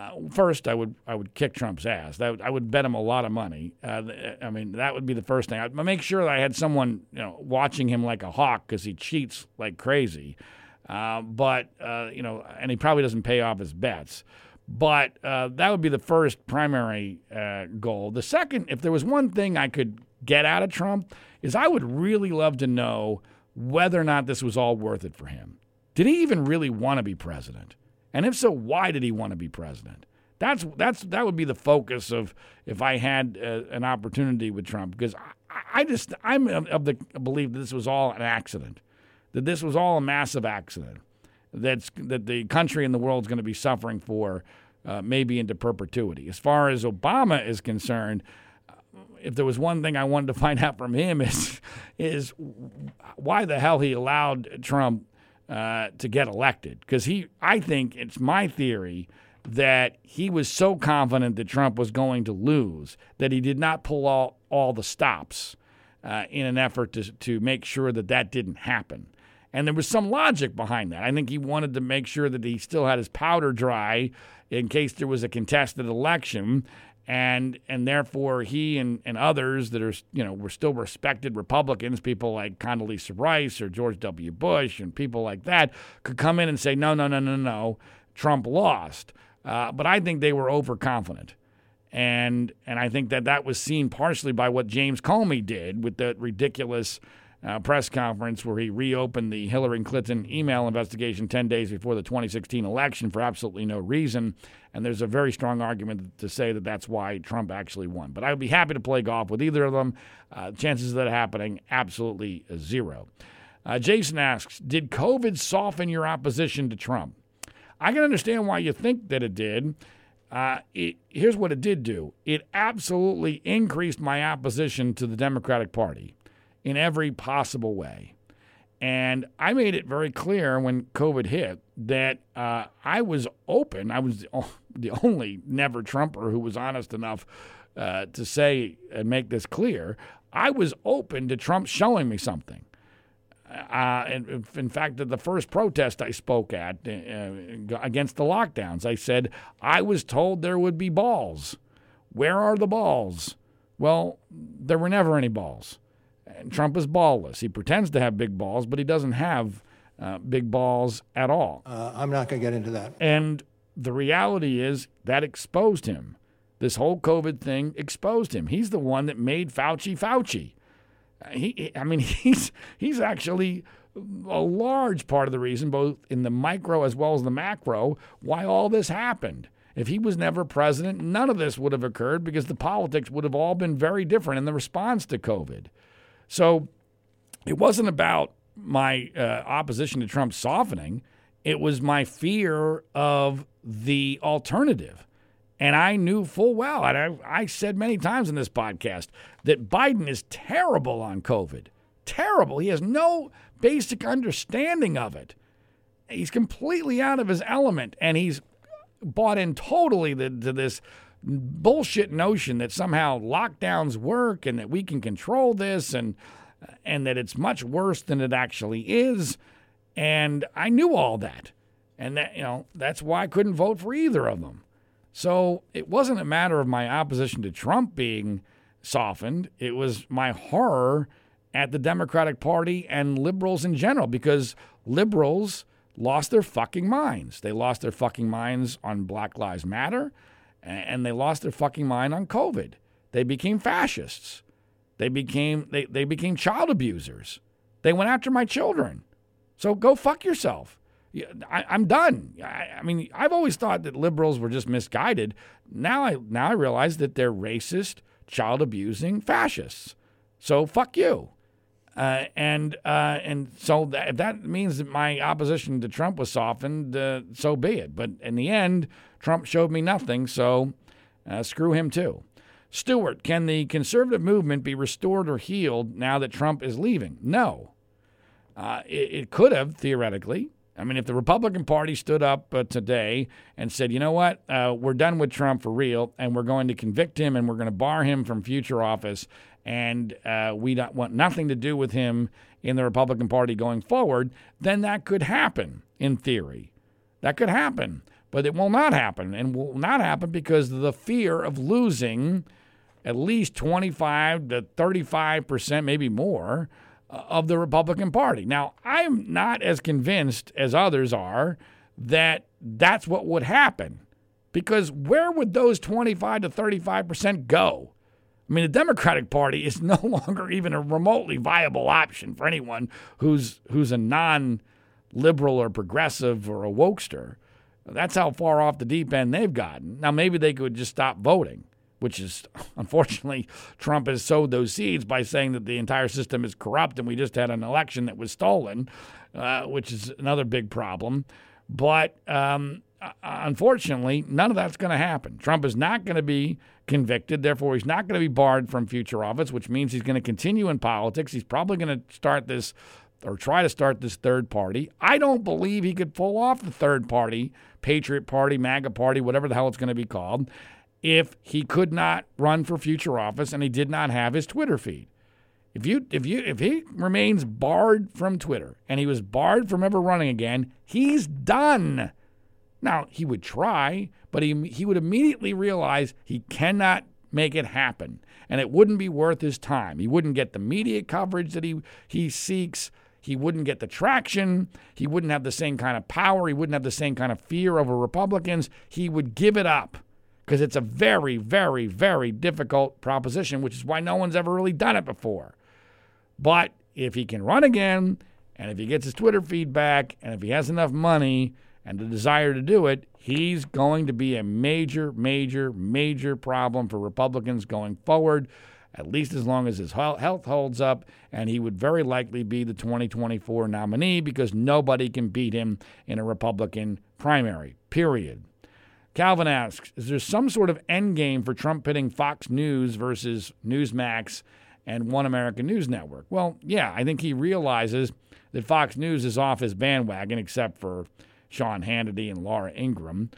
uh, first, I would I would kick Trump's ass. That I would bet him a lot of money. Uh, I mean, that would be the first thing. I'd make sure that I had someone you know watching him like a hawk because he cheats like crazy. Uh, but uh, you know, and he probably doesn't pay off his bets. But uh, that would be the first primary uh, goal. The second, if there was one thing I could get out of Trump, is I would really love to know whether or not this was all worth it for him. Did he even really want to be president? And if so, why did he want to be president? That's that's that would be the focus of if I had uh, an opportunity with Trump because I, I just I'm of the belief that this was all an accident, that this was all a massive accident, that's that the country and the world is going to be suffering for uh, maybe into perpetuity. As far as Obama is concerned, uh, if there was one thing I wanted to *laughs* find out from him is is why the hell he allowed Trump uh, to get elected because he I think it's my theory that he was so confident that Trump was going to lose that he did not pull all, all the stops uh, in an effort to, to make sure that that didn't happen. And there was some logic behind that. I think he wanted to make sure that he still had his powder dry in case there was a contested election and and therefore he and, and others that are you know were still respected Republicans, people like Condoleezza Rice or George W. Bush and people like that could come in and say no no no no no Trump lost, uh, but I think they were overconfident. And and I think that that was seen partially by what James Comey did with the ridiculous uh, press conference where he reopened the Hillary Clinton email investigation 10 days before the 2016 election for absolutely no reason. And there's a very strong argument to say that that's why Trump actually won. But I would be happy to play golf with either of them. Uh, chances of that happening, absolutely zero. Uh, Jason asks Did COVID soften your opposition to Trump? I can understand why you think that it did. Uh, it, here's what it did do it absolutely increased my opposition to the Democratic Party in every possible way. And I made it very clear when COVID hit that uh, I was open. I was the only never Trumper who was honest enough uh, to say and make this clear. I was open to Trump showing me something. Uh, in, in fact, at the first protest I spoke at uh, against the lockdowns, I said, I was told there would be balls. Where are the balls? Well, there were never any balls. And Trump is ballless. He pretends to have big balls, but he doesn't have uh, big balls at all. Uh, I'm not going to get into that. And the reality is that exposed him. This whole COVID thing exposed him. He's the one that made Fauci Fauci. He, I mean, *laughs* he's he's actually a large part of the reason, both in the micro as well as the macro, why all this happened. If he was never president, none of this would have occurred because the politics would have all been very different in the response to COVID. So it wasn't about my uh, opposition to Trump softening, it was my fear of the alternative. And I knew full well, and I, I said many times in this podcast, that Biden is terrible on COVID. Terrible. He has no basic understanding of it. He's completely out of his element, and he's bought in totally to, to this bullshit notion that somehow lockdowns work and that we can control this and and that it's much worse than it actually is. And I knew all that. And that, you know, that's why I couldn't vote for either of them. So it wasn't a matter of my opposition to Trump being softened. It was my horror at the Democratic Party and liberals in general because liberals lost their fucking minds. They lost their fucking minds on Black Lives Matter and they lost their fucking mind on COVID. They became fascists. They became they, they became child abusers. They went after my children. So go fuck yourself. I, am done. I, I, mean, I've always thought that liberals were just misguided. Now I now I realize that they're racist, child abusing fascists. So fuck you. Uh, and uh, and so that, if that means that my opposition to Trump was softened, uh, so be it. But in the end, Trump showed me nothing. So uh, screw him too. Stewart, can the conservative movement be restored or healed now that Trump is leaving? No. Uh, it, it could have theoretically. I mean, if the Republican Party stood up uh, today and said, you know what, uh, we're done with Trump for real, and we're going to convict him and we're going to bar him from future office, and uh, we don't want nothing to do with him in the Republican Party going forward, then that could happen in theory. That could happen, but it will not happen, and will not happen because of the fear of losing at least 25 to 35 percent, maybe more uh, of the Republican Party. Now, I'm not as convinced as others are that that's what would happen because where would those 25 to 35% go? I mean, the Democratic Party is *laughs* no longer even a remotely viable option for anyone who's who's a non-liberal or progressive or a wokester. That's how far off the deep end they've gotten. Now, maybe they could just stop voting which is *laughs* unfortunately Trump has sowed those seeds by saying that the entire system is corrupt and we just had an election that was stolen, uh, which is another big problem. But um, unfortunately, none of that's going to happen. Trump is not going to be convicted, therefore, he's not going to be barred from future office, which means he's going to continue in politics. He's probably going to start this or try to start this third party. I don't believe he could pull off the third party, Patriot Party, MAGA Party, whatever the hell it's going to be called if he could not run for future office and he did not have his Twitter feed. If you if you if he remains barred from Twitter and he was barred from ever running again, he's done. Now, he would try, but he he would immediately realize he cannot make it happen and it wouldn't be worth his time. He wouldn't get the media coverage that he he seeks. He wouldn't get the traction. He wouldn't have the same kind of power. He wouldn't have the same kind of fear over Republicans. He would give it up because it's a very, very, very difficult proposition, which is why no one's ever really done it before. But if he can run again, and if he gets his Twitter feedback, and if he has enough money and the desire to do it, he's going to be a major, major, major problem for Republicans going forward, at least as long as his health holds up. And he would very likely be the 2024 nominee because nobody can beat him in a Republican primary, period. Calvin asks Is there some sort of end game for Trump pitting Fox News versus Newsmax and One American News Network? Well, yeah, I think he realizes that Fox News is off his bandwagon, except for Sean Hannity and Laura Ingraham.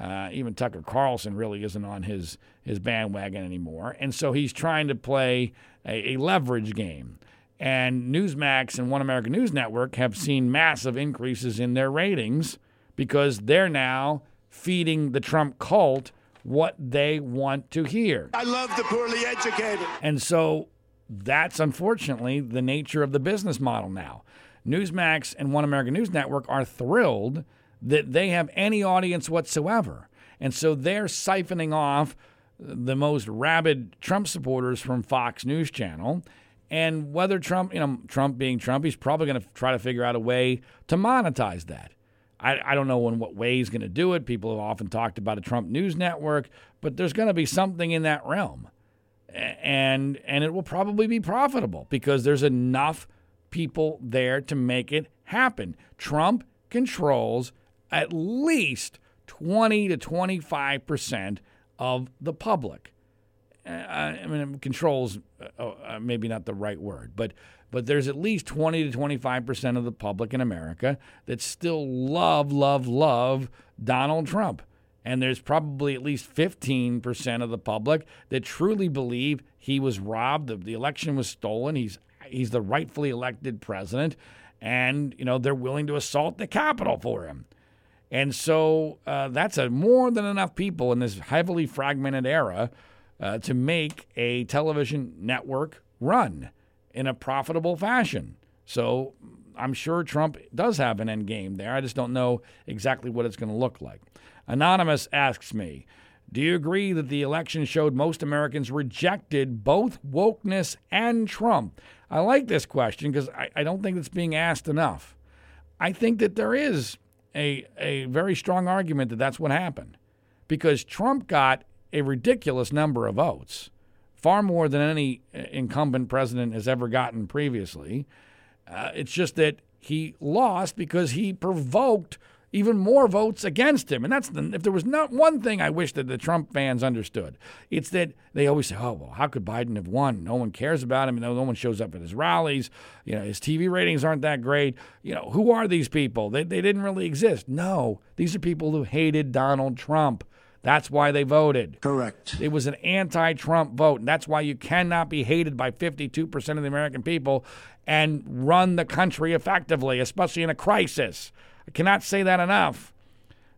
Uh, even Tucker Carlson really isn't on his, his bandwagon anymore. And so he's trying to play a, a leverage game. And Newsmax and One American News Network have seen massive increases in their ratings because they're now feeding the Trump cult what they want to hear. I love the poorly educated. And so that's unfortunately the nature of the business model now. Newsmax and One American News Network are thrilled that they have any audience whatsoever. And so they're siphoning off the most rabid Trump supporters from Fox News Channel. And whether Trump, you know, Trump being Trump, he's probably going to try to figure out a way to monetize that. I, I don't know in what way he's going to do it. People have often talked about a Trump news network, but there's going to be something in that realm. And and it will probably be profitable because there's enough people there to make it happen. Trump controls at least 20 to 25 percent of the public. Uh, I mean, controls uh, uh, maybe not the right word, but but there's at least 20 to 25 percent of the public in America that still love, love, love Donald Trump. And there's probably at least 15 percent of the public that truly believe he was robbed, the, the election was stolen, he's he's the rightfully elected president, and you know they're willing to assault the Capitol for him. And so uh, that's a more than enough people in this heavily fragmented era uh, to make a television network run in a profitable fashion. So I'm sure Trump does have an end game there. I just don't know exactly what it's going to look like. Anonymous asks me, do you agree that the election showed most Americans rejected both wokeness and Trump? I like this question because I, I don't think it's being asked enough. I think that there is a, a very strong argument that that's what happened because Trump got a ridiculous number of votes, far more than any uh, incumbent president has ever gotten previously. Uh, it's just that he lost because he provoked even more votes against him. And that's the, if there was not one thing I wish that the Trump fans understood, it's that they always say, "Oh, well, how could Biden have won? No one cares about him. No, no one shows up at his rallies. You know, his TV ratings aren't that great. You know, who are these people? They they didn't really exist. No, these are people who hated Donald Trump." That's why they voted. Correct. It was an anti Trump vote. And that's why you cannot be hated by 52% of the American people and run the country effectively, especially in a crisis. I cannot say that enough.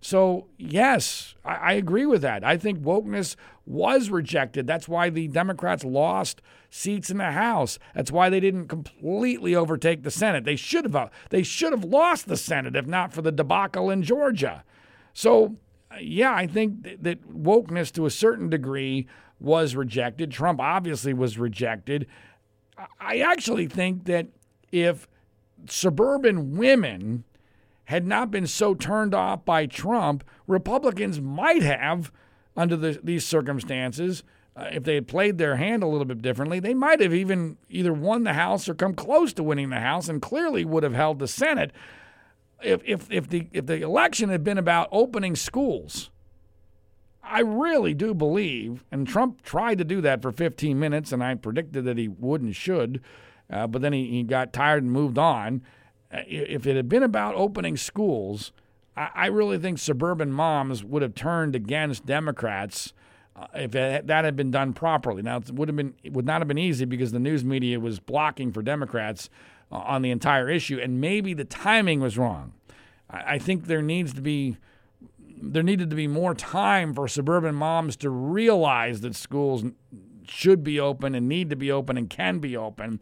So, yes, I, I, agree with that. I think wokeness was rejected. That's why the Democrats lost seats in the House. That's why they didn't completely overtake the Senate. They should have uh, they should have lost the Senate if not for the debacle in Georgia. So, yeah, I think that wokeness to a certain degree was rejected. Trump obviously was rejected. I actually think that if suburban women had not been so turned off by Trump, Republicans might have, under the, these circumstances, uh, if they had played their hand a little bit differently, they might have even either won the House or come close to winning the House and clearly would have held the Senate. If, if, if, the, if the election had been about opening schools, I really do believe, and Trump tried to do that for 15 minutes, and I predicted that he would and should, uh, but then he, he got tired and moved on. Uh, if it had been about opening schools, I really think suburban moms would have turned against Democrats uh, if that had been done properly. Now, it would have been it would not have been easy because the news media was blocking for Democrats uh, on the entire issue, and maybe the timing was wrong. I, I think there needs to be there needed to be more time for suburban moms to realize that schools should be open and need to be open and can be open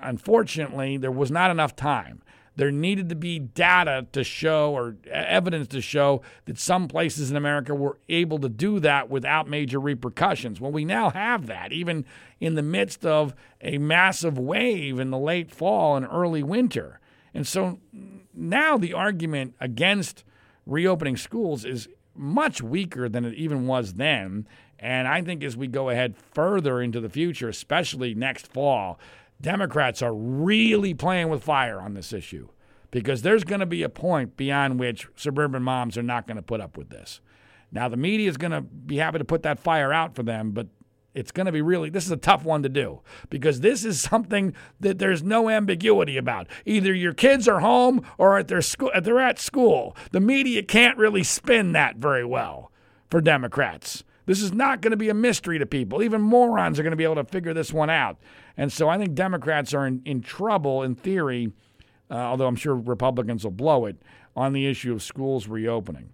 unfortunately, there was not enough time. There needed to be data to show or evidence to show that some places in America were able to do that without major repercussions. Well, we now have that, even in the midst of a massive wave in the late fall and early winter. And so now the argument against reopening schools is much weaker than it even was then. And I think as we go ahead further into the future, especially next fall, Democrats are really playing with fire on this issue because there's going to be a point beyond which suburban moms are not going to put up with this. Now, the media is going to be happy to put that fire out for them, but it's going to be really, this is a tough one to do because this is something that there's no ambiguity about. Either your kids are home or at their school, they're at school. The media can't really spin that very well for Democrats. This is not going to be a mystery to people. Even morons are going to be able to figure this one out. And so I think Democrats are in, in trouble in theory, uh, although I'm sure Republicans will blow it on the issue of schools reopening.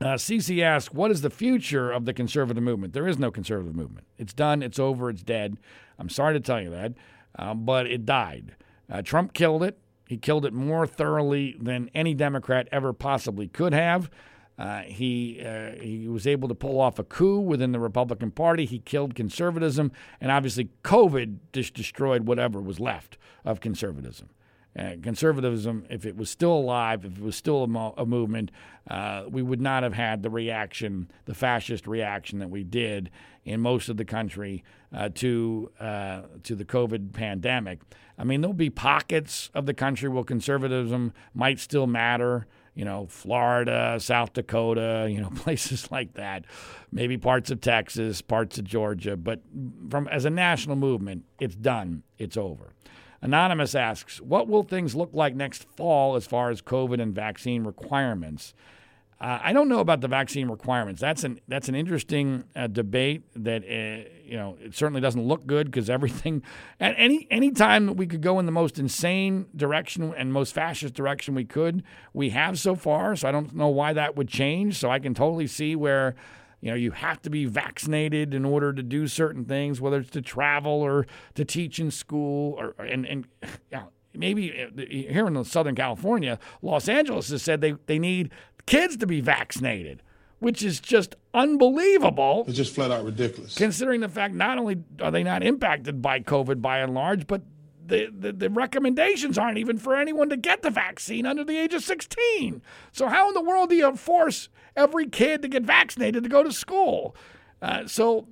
Uh, CC asks, What is the future of the conservative movement? There is no conservative movement. It's done, it's over, it's dead. I'm sorry to tell you that, um, but it died. Uh, Trump killed it. He killed it more thoroughly than any Democrat ever possibly could have. Uh, he uh, he was able to pull off a coup within the Republican Party. He killed conservatism, and obviously, COVID just destroyed whatever was left of conservatism. Uh, conservatism, if it was still alive, if it was still a, mo- a movement, uh, we would not have had the reaction, the fascist reaction that we did in most of the country uh, to uh, to the COVID pandemic. I mean, there'll be pockets of the country where conservatism might still matter. You know, Florida, South Dakota, you know, *laughs* places like that. Maybe parts of Texas, parts of Georgia, but from as a national movement, it's done. It's over. Anonymous asks, What will things look like next fall as far as COVID and vaccine requirements? Uh, I don't know about the vaccine requirements. That's an that's an interesting uh, debate that uh, you know it certainly doesn't look good because everything *laughs* at any any time we could go in the most insane direction and most fascist direction we could, we have so far. So I don't know why that would change. So I can totally see where you know, you have to be vaccinated in order to do certain things, whether it's to travel or to teach in school, or and and *laughs* know, maybe uh, here in Southern California, Los Angeles has said they they need kids to be vaccinated, which is just unbelievable. It's just flat out ridiculous. Considering the fact not only are they not impacted by COVID by and large, but the, the, the, recommendations aren't even for anyone to get the vaccine under the age of 16. So, how in the world do you force every kid to get vaccinated to go to school? Uh, so,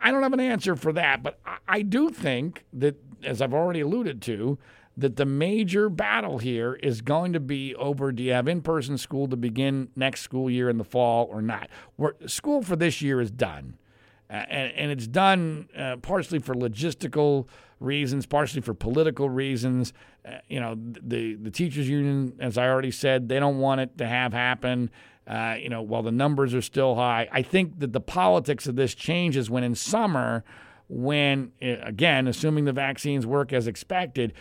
I don't have an answer for that, but I, I do think that, as I've already alluded to, that the major battle here is going to be over do you have in person school to begin next school year in the fall or not? We're, school for this year is done. Uh, and, and, it's done uh, partially for logistical reasons, partially for political reasons. Uh, you know, the the teachers union, as I already said, they don't want it to have happen. Uh, you know, while the numbers are still high, I think that the politics of this changes when in summer, when uh, again, assuming the vaccines work as expected,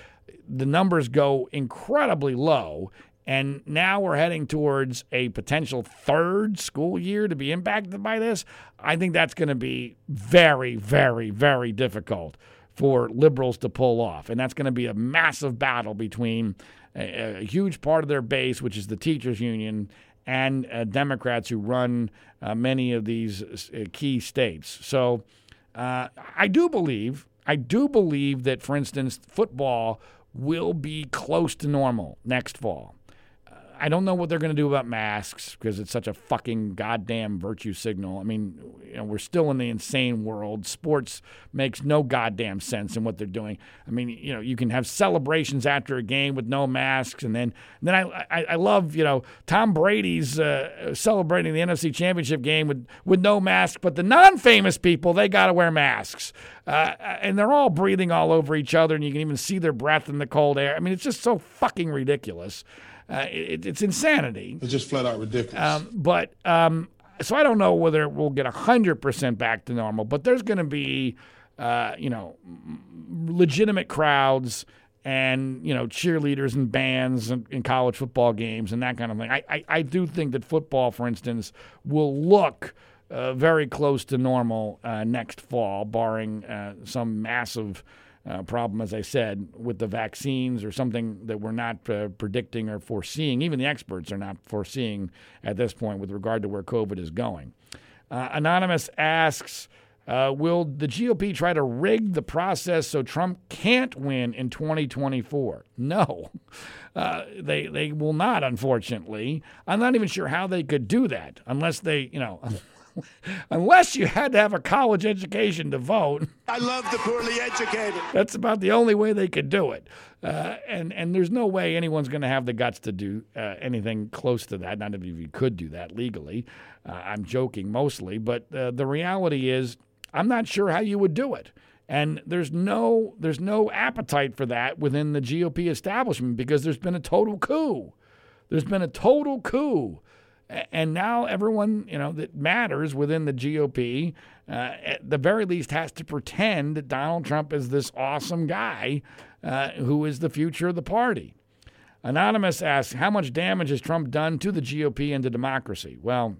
the numbers go incredibly low. And now we're heading towards a potential third school year to be impacted by this. I think that's going to be very, very, very difficult for liberals to pull off. And that's going to be a massive battle between a, a, huge part of their base, which is the teachers' union, and uh, Democrats who run uh, many of these uh, key states. So uh, I do believe, I do believe that, for instance, football will be close to normal next fall. I don't know what they're going to do about masks because it's such a fucking goddamn virtue signal. I mean, you know, we're still in the insane world. Sports makes no goddamn sense in what they're doing. I mean, you know, you can have celebrations after a game with no masks, and then and then I I, I love you know Tom Brady's uh, celebrating the NFC Championship game with with no mask, but the non-famous people they got to wear masks, uh, and they're all breathing all over each other, and you can even see their breath in the cold air. I mean, it's just so fucking ridiculous. Uh, it, it's insanity. It's just flat out ridiculous. Um, but um, so I don't know whether we'll get 100% back to normal, but there's going to be, uh, you know, legitimate crowds and, you know, cheerleaders and bands and, in, college football games and that kind of thing. I, I, I do think that football, for instance, will look uh, very close to normal uh, next fall, barring uh, some massive uh, problem, as I said, with the vaccines or something that we're not uh, predicting or foreseeing. Even the experts are not foreseeing at this point with regard to where COVID is going. Uh, Anonymous asks uh, Will the GOP try to rig the process so Trump can't win in 2024? No. *laughs* Uh, they, they will not, unfortunately. I'm not even sure how they could do that unless they, you know. *laughs* *laughs* unless you had to have a college education to vote. I love the poorly educated. That's about the only way they could do it. Uh, and and there's no way anyone's going to have the guts to do uh, anything close to that. Not if you could do that legally. Uh, I'm joking mostly, but uh, the reality is, I'm not sure how you would do it. And there's no there's no appetite for that within the GOP establishment because there's been a total coup. There's been a total coup And now everyone, you know, that matters within the GOP, uh, at the very least, has to pretend that Donald Trump is this awesome guy uh, who is the future of the party. Anonymous asks, How much damage has Trump done to the GOP and to democracy? Well,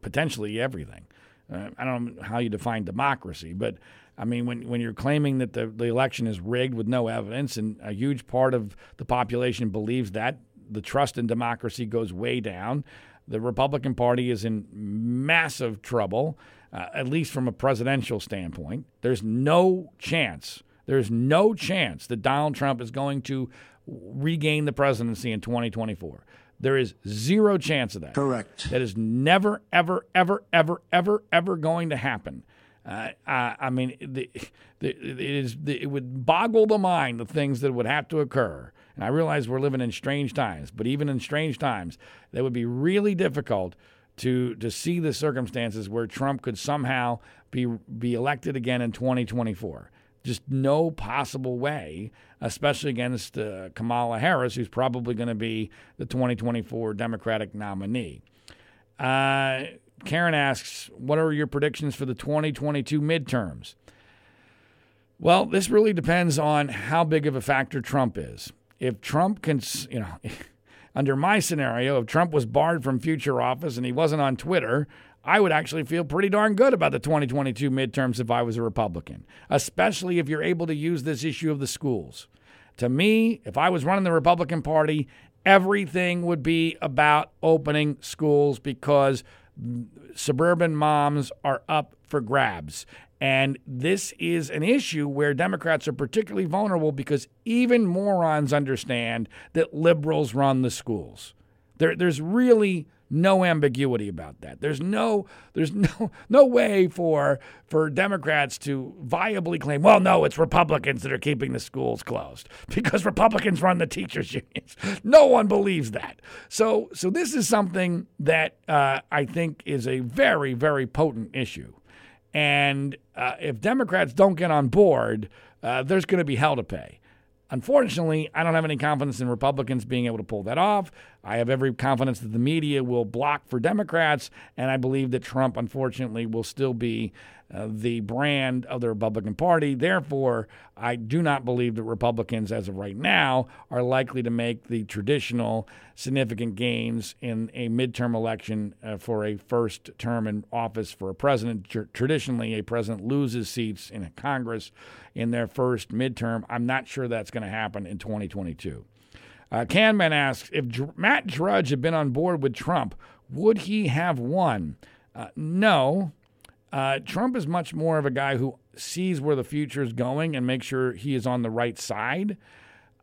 potentially everything. Uh, I don't know how you define democracy, but I mean, when, when you're claiming that the, the election is rigged with no evidence, and a huge part of the population believes that, the trust in democracy goes way down. The Republican Party is in massive trouble, uh, at least from a presidential standpoint. There's no chance, there's no chance that Donald Trump is going to regain the presidency in 2024. There is zero chance of that. Correct. That is never, ever, ever, ever, ever, ever going to happen. Uh, I, I, mean, the, the, it, is, the, it would boggle the mind the things that would have to occur. And I realize we're living in strange times, but even in strange times, that would be really difficult to to see the circumstances where Trump could somehow be be elected again in 2024. Just no possible way, especially against uh, Kamala Harris, who's probably going to be the 2024 Democratic nominee. Uh, Karen asks, What are your predictions for the 2022 midterms? Well, this really depends on how big of a factor Trump is. If Trump can, you know, *laughs* under my scenario, if Trump was barred from future office and he wasn't on Twitter, I would actually feel pretty darn good about the 2022 midterms if I was a Republican, especially if you're able to use this issue of the schools. To me, if I was running the Republican Party, everything would be about opening schools because suburban moms are up for grabs. And this is an issue where Democrats are particularly vulnerable because even morons understand that liberals run the schools. There, there's really no ambiguity about that. There's no there's no *laughs* no way for for Democrats to viably claim, well, no, it's Republicans that are keeping the schools closed *laughs* because Republicans run the teachers *laughs* unions. No one believes that. So so this is something that uh, I think is a very very potent issue, and uh, if Democrats don't get on board, uh, there's going to be hell to pay. Unfortunately, I don't have any confidence in Republicans being able to pull that off. I have every confidence that the media will block for Democrats, and I believe that Trump, unfortunately, will still be uh, the brand of the Republican Party. Therefore, I do not believe that Republicans, as of right now, are likely to make the traditional significant gains in a midterm election uh, for a first term in office for a president. Tr- traditionally, a president loses seats in Congress in their first midterm. I'm not sure that's going to happen in 2022. Uh, Canman asks if Dr- Matt Drudge had been on board with Trump, would he have won? Uh, no, uh, Trump is much more of a guy who sees where the future is going and makes sure he is on the right side.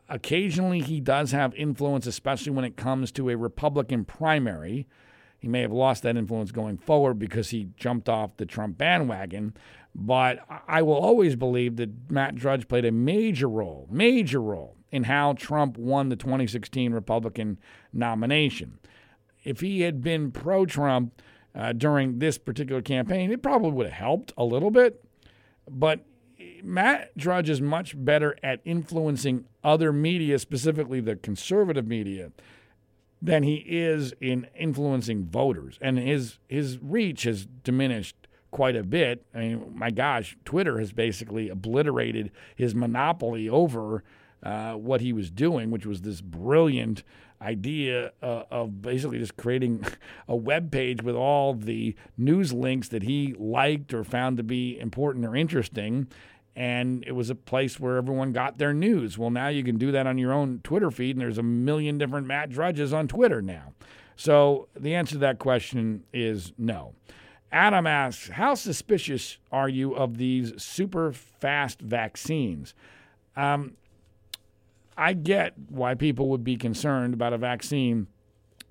Occasionally, he does have influence, especially when it comes to a Republican primary. He may have lost that influence going forward because he jumped off the Trump bandwagon. But I will always believe that Matt Drudge played a major role, major role in how Trump won the 2016 Republican nomination. If he had been pro Trump, uh, during this particular campaign, it probably would have helped a little bit. But Matt Drudge is much better at influencing other media, specifically the conservative media, than he is in influencing voters. And his his reach has diminished quite a bit. I mean, my gosh, Twitter has basically obliterated his monopoly over uh, what he was doing, which was this brilliant idea uh, of basically just creating *laughs* a web page with all the news links that he liked or found to be important or interesting. And it was a place where everyone got their news. Well, now you can do that on your own Twitter feed, and there's a million different Matt Drudges on Twitter now. So the answer to that question is no. Adam asks, How suspicious are you of these super fast vaccines? Um, I get why people would be concerned about a vaccine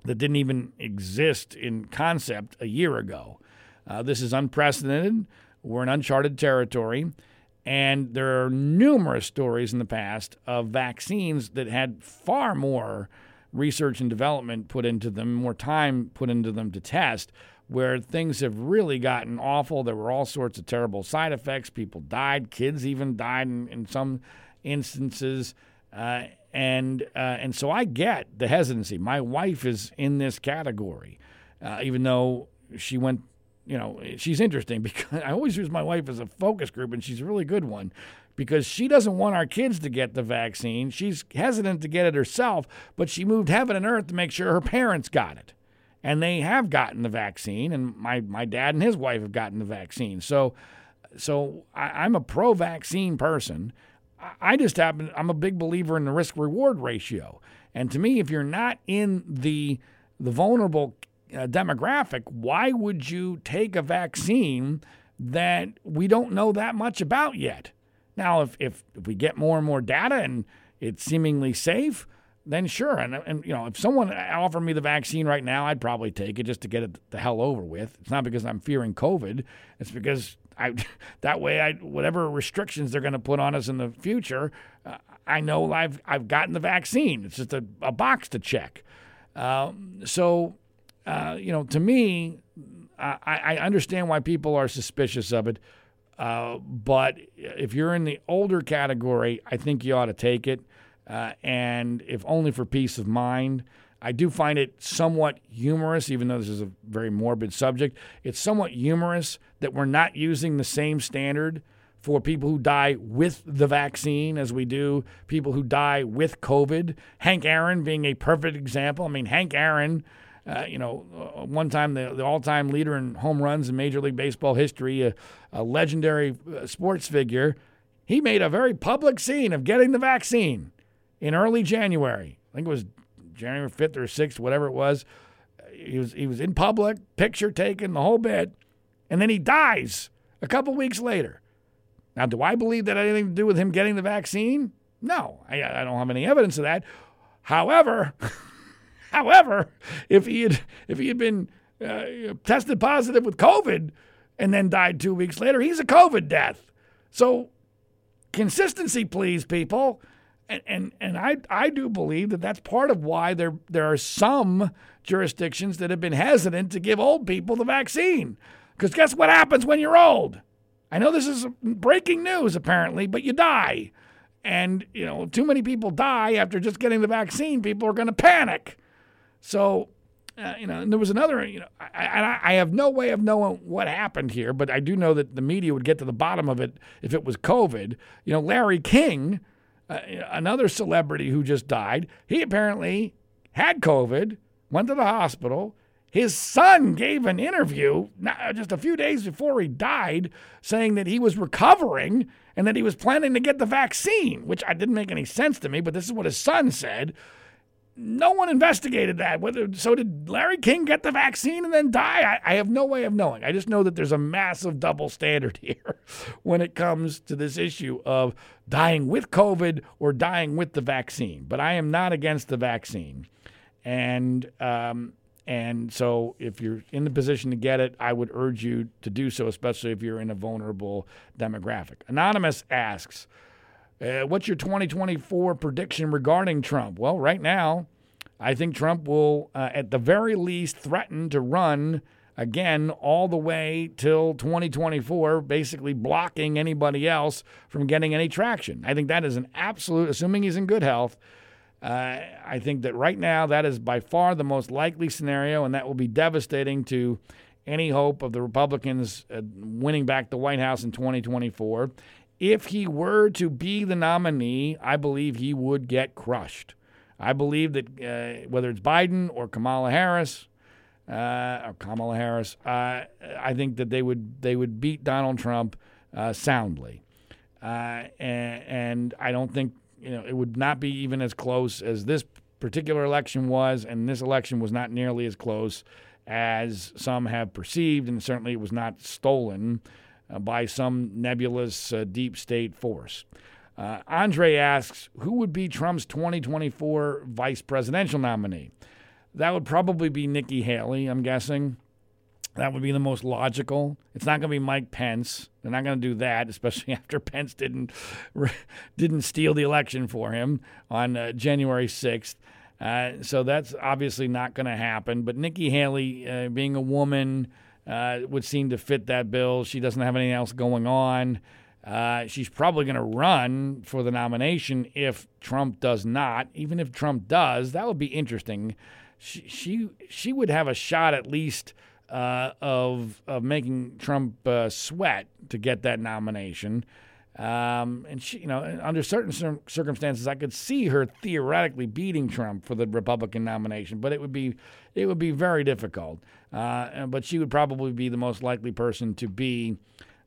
that didn't even exist in concept a year ago. Uh, this is unprecedented. We're in uncharted territory. And there are numerous stories in the past of vaccines that had far more research and development put into them, more time put into them to test, where things have really gotten awful. There were all sorts of terrible side effects. People died, kids even died in, in some instances. Uh, and uh, and so I get the hesitancy. My wife is in this category, uh, even though she went. You know, she's interesting *laughs* because I always use my wife as a focus group, and she's a really good one because she doesn't want our kids to get the vaccine. She's hesitant to get it herself, but she moved heaven and earth to make sure her parents got it. And they have gotten the vaccine, and my, my dad and his wife have gotten the vaccine. So, so I, I'm a pro vaccine person. I just happen, I'm a big believer in the risk reward ratio. And to me, if you're not in the, the vulnerable uh, demographic, why would you take a vaccine that we don't know that much about yet? Now, if, if, if we get more and more data and it's seemingly safe, then sure. And, and, you know, if someone offered me the vaccine right now, I'd probably take it just to get it the hell over with. It's not because I'm fearing COVID. It's because I, *laughs* that way, I whatever restrictions they're going to put on us in the future, uh, I know I've I've gotten the vaccine. It's just a, a box to check. Um, so, uh, you know, to me, I, I understand why people are suspicious of it. Uh, but if you're in the older category, I think you ought to take it. Uh, and if only for peace of mind. I do find it somewhat humorous, even though this is a very morbid subject. It's somewhat humorous that we're not using the same standard for people who die with the vaccine as we do people who die with COVID. Hank Aaron being a perfect example. I mean, Hank Aaron uh, you know, uh, one time the, the all time leader in home runs in Major League Baseball history, a, a legendary uh, sports figure, he made a very public scene of getting the vaccine in early January. I think it was January 5th or 6th, whatever it was. He was, he was in public, picture taken, the whole bit, and then he dies a couple weeks later. Now, do I believe that had anything to do with him getting the vaccine? No, I, I don't have any evidence of that. However, *laughs* However, if he had if he had been uh, tested positive with COVID and then died two weeks later, he's a COVID death. So consistency, please, people. And, and and I I do believe that that's part of why there there are some jurisdictions that have been hesitant to give old people the vaccine. Because guess what happens when you're old? I know this is breaking news apparently, but you die. And, you know, too many people die after just getting the vaccine. People are going to panic. So, uh, you know, and there was another, you know, I, I, I, have no way of knowing what happened here, but I do know that the media would get to the bottom of it if it was COVID. You know, Larry King, uh, another celebrity who just died, he apparently had COVID, went to the hospital. His son gave an interview just a few days before he died saying that he was recovering and that he was planning to get the vaccine, which I didn't make any sense to me, but this is what his son said no one investigated that. So did Larry King get the vaccine and then die? I, have no way of knowing. I just know that there's a massive double standard *laughs* here when it comes to this issue of dying with COVID or dying with the vaccine. But I am not against the vaccine, and um, and so if you're in the position to get it, I would urge you to do so, especially if you're in a vulnerable demographic. Anonymous asks. Uh, what's your 2024 prediction regarding Trump? Well, right now, I think Trump will, uh, at the very least, threaten to run again all the way till 2024, basically blocking anybody else from getting any traction. I think that is an absolute, assuming he's in good health. Uh, I think that right now that is by far the most likely scenario, and that will be devastating to any hope of the Republicans uh, winning back the White House in 2024 if he were to be the nominee, I believe he would get crushed. I believe that uh, whether it's Biden or Kamala Harris, uh, or Kamala Harris, uh, I think that they would they would beat Donald Trump uh, soundly, uh, and, and I don't think you know it would not be even as close as this particular election was, and this election was not nearly as close as some have perceived, and certainly it was not stolen uh, by some nebulous uh, deep state force. Andre asks, who would be Trump's 2024 vice presidential nominee? That would probably be Nikki Haley, I'm guessing. That would be the most logical. It's not going to be Mike Pence. They're not going to do that, *laughs* especially after Pence didn't didn't steal the election for him on uh, January 6th. Uh, so that's obviously not going to happen. But Nikki Haley, uh, being a woman, uh, would seem to fit that bill. She doesn't have anything else going on. Uh, she's probably going to run for the nomination if Trump does not. Even if Trump does, that would be interesting. She she, would have a shot at least uh, of of making Trump uh, sweat to get that nomination. Um, and she, you know, under certain cir- circumstances, I could see her theoretically beating Trump for the Republican nomination, but it would be it would be very difficult. Uh, but she would probably be the most likely person to be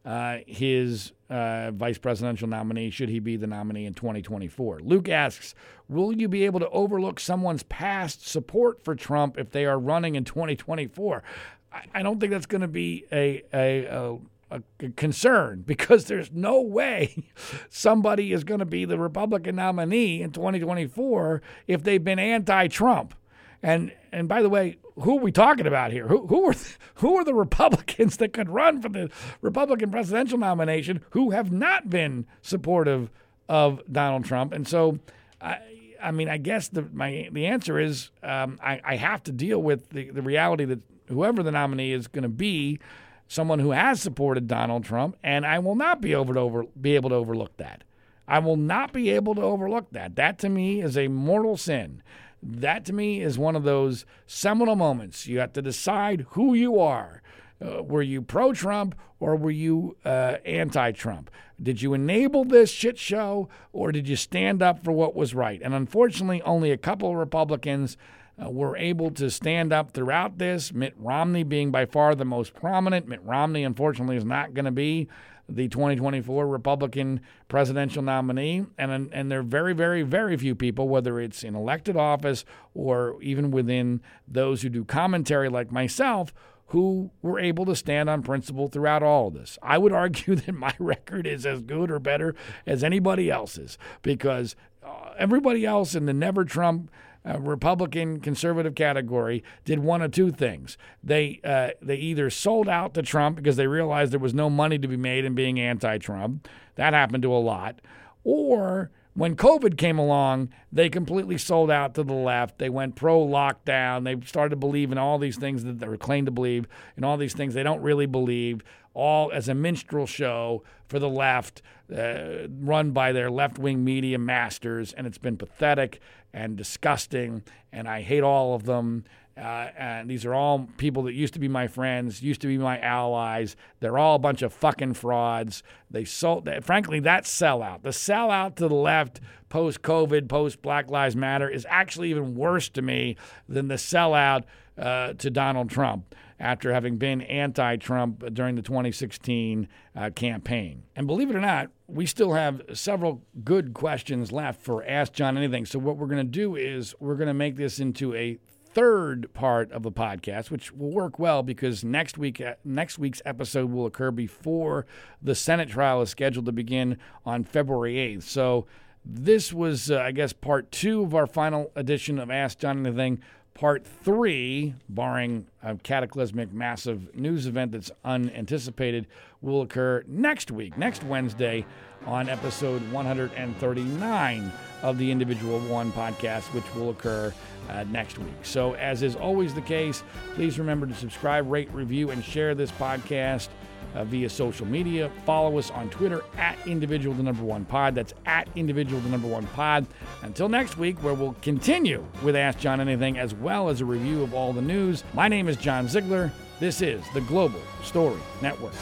uh, his uh, vice presidential nominee, should he be the nominee in 2024. Luke asks, Will you be able to overlook someone's past support for Trump if they are running in 2024? I, I don't think that's going to be a, a, a a concern *laughs* because there's no way *laughs* somebody is going to be the Republican nominee in 2024 if they've been anti-Trump. And and by the way, who are we talking about here? Who who are *laughs* who are the Republicans that could run for the Republican presidential nomination who have not been supportive of Donald Trump? And so, I I mean, I guess the my the answer is um, I I have to deal with the the reality that whoever the nominee is going to be someone who has supported Donald Trump, and I will not be over to over be able to overlook that. I will not be able to overlook that. That to me is a mortal sin. That to me is one of those seminal moments. You have to decide who you are. Uh, were you pro Trump or were you uh, anti Trump? Did you enable this shit show or did you stand up for what was right? And unfortunately, only a couple of Republicans uh, were able to stand up throughout this. Mitt Romney being by far the most prominent. Mitt Romney, unfortunately, is not going to be the 2024 Republican presidential nominee. And, and there are very, very, very few people, whether it's in elected office or even within those who do commentary like myself, who were able to stand on principle throughout all of this. I would argue *laughs* that my record is as good or better as anybody else's because uh, everybody else in the never Trump uh, Republican conservative category did one of two things. They uh, they either sold out to Trump because they realized there was no money to be made in being anti-Trump. That happened to a lot. Or when COVID came along, they completely sold out to the left. They went pro lockdown. They started to believe in all these things that they were claimed to believe, and all these things they don't really believe, all as a minstrel show for the left, uh, run by their left wing media masters. And it's been pathetic and disgusting, and I hate all of them. Uh, and these are all people that used to be my friends, used to be my allies. They're all a bunch of fucking frauds. They sold, frankly, that sellout, the sellout to the left post COVID, post Black Lives Matter, is actually even worse to me than the sellout uh, to Donald Trump after having been anti Trump during the 2016 uh, campaign. And believe it or not, we still have several good questions left for Ask John Anything. So, what we're going to do is we're going to make this into a third part of the podcast, which will work well because next week uh, next week's episode will occur before the Senate trial is scheduled to begin on February 8th. So this was, uh, I guess, part two of our final edition of Ask John Anything. Part three, barring a cataclysmic massive news event that's unanticipated, will occur next week, next Wednesday, on episode 139 of the Individual One podcast, which will occur uh, next week. So, as is always the case, please remember to subscribe, rate, review, and share this podcast uh, via social media. Follow us on Twitter at individual the number one pod. That's at individual the number one pod. Until next week, where we'll continue with Ask John Anything as well as a review of all the news. My name is John Ziegler. This is the Global Story Network.